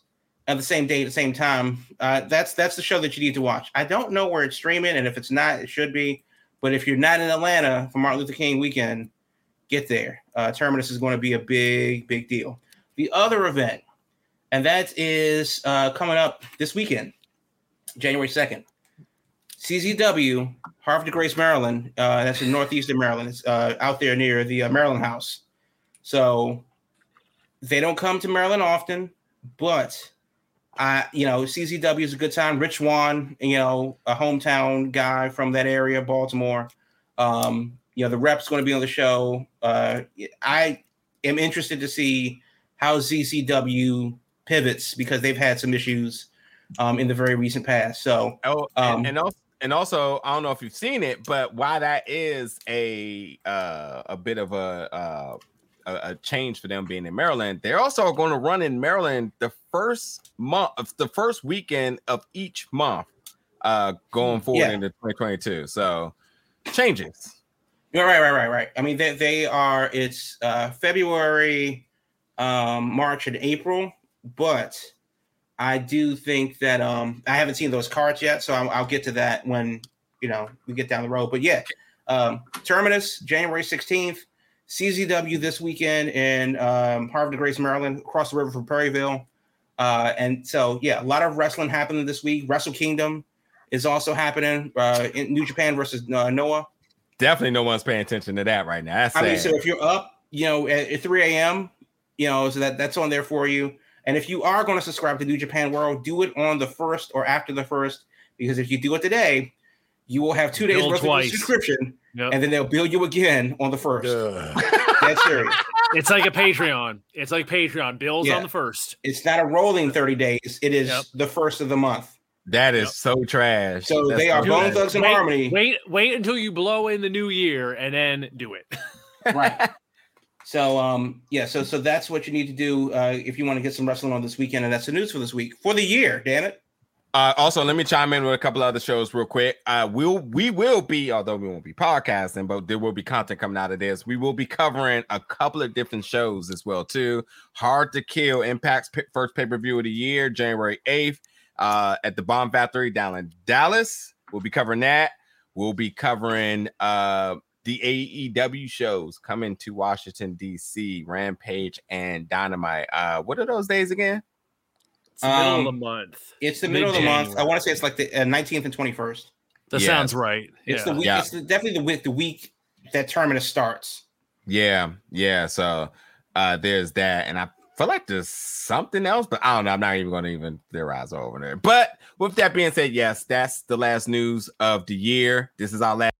D: at the same day at the same time. Uh that's that's the show that you need to watch. I don't know where it's streaming, and if it's not, it should be. But if you're not in Atlanta for Martin Luther King weekend, get there. Uh Terminus is going to be a big, big deal. The other event, and that is uh coming up this weekend, January 2nd. CZW, Havre de Grace, Maryland. Uh, that's in northeastern Maryland. It's uh, out there near the uh, Maryland House. So they don't come to Maryland often, but I, you know, CZW is a good time. Rich Swann, you know, a hometown guy from that area, Baltimore. Um, you know, the rep's going to be on the show. Uh, I am interested to see how ZCW pivots because they've had some issues um, in the very recent past. So
C: Oh,
D: Um,
C: and, and also, and also, I don't know if you've seen it, but why that is a uh, a bit of a, uh, a a change for them being in Maryland. They're also going to run in Maryland the first month of the first weekend of each month, uh, going forward
D: Yeah.
C: into 2022. So changes.
D: Yeah, right, right, right, right. I mean, they, they are. It's uh, February, um, March, and April. But I do think that um, I haven't seen those cards yet, so I'll, I'll get to that when you know we get down the road. But yeah, um, Terminus, January sixteenth, CZW this weekend in um, Havre de Grace, Maryland, across the river from Perryville. Uh, and so yeah, a lot of wrestling happening this week. Wrestle Kingdom is also happening uh, in New Japan versus uh, Noah.
C: Definitely, no one's paying attention to that right now. That's
D: I mean, so if you're up, you know, at, at 3 a.m., you know, so that that's on there for you. And if you are going to subscribe to New Japan World, do it on the first or after the first, because if you do it today, you will have two days worth
A: twice.
D: of subscription,
A: Yep.
D: and then they'll bill you again on the first. That's serious.
A: It's like a Patreon. It's like Patreon. Bills
D: Yeah.
A: on the first.
D: It's not a rolling 30 days. It is
A: Yep.
D: the first of the month.
C: that is
A: Yep.
C: so trash.
D: So
C: That's
D: they are Bone. Thugs and
A: wait,
D: Harmony.
A: Wait, wait until you blow in the new year and then do it.
D: right. So um yeah, so so that's what you need to do uh, if you want to get some wrestling on this weekend, and that's the news for this week for the year. Damn it!
C: Uh, also, let me chime in with a couple other shows real quick. Uh, we'll we will be, although we won't be podcasting, but there will be content coming out of this. We will be covering a couple of different shows as well too. Hard to Kill Impact's pi- first pay per view of the year, January eighth, uh, at the Bomb Factory down in Dallas. We'll be covering that. We'll be covering uh the AEW shows coming to Washington D.C. Rampage and Dynamite. Uh, what are those days again?
A: It's the middle
D: Um,
A: of the month.
D: It's the middle of the month. I want to say it's like the uh, 19th and 21st.
A: That
C: Yeah.
A: sounds right.
D: It's
A: yeah.
D: the week.
C: Yeah.
D: It's the, definitely the week. The week that terminus starts.
C: Yeah, yeah. So uh there's that, and I feel like there's something else, but I don't know. I'm not even gonna even theorize over there. But with that being said, yes, that's the last news of the year. This is our last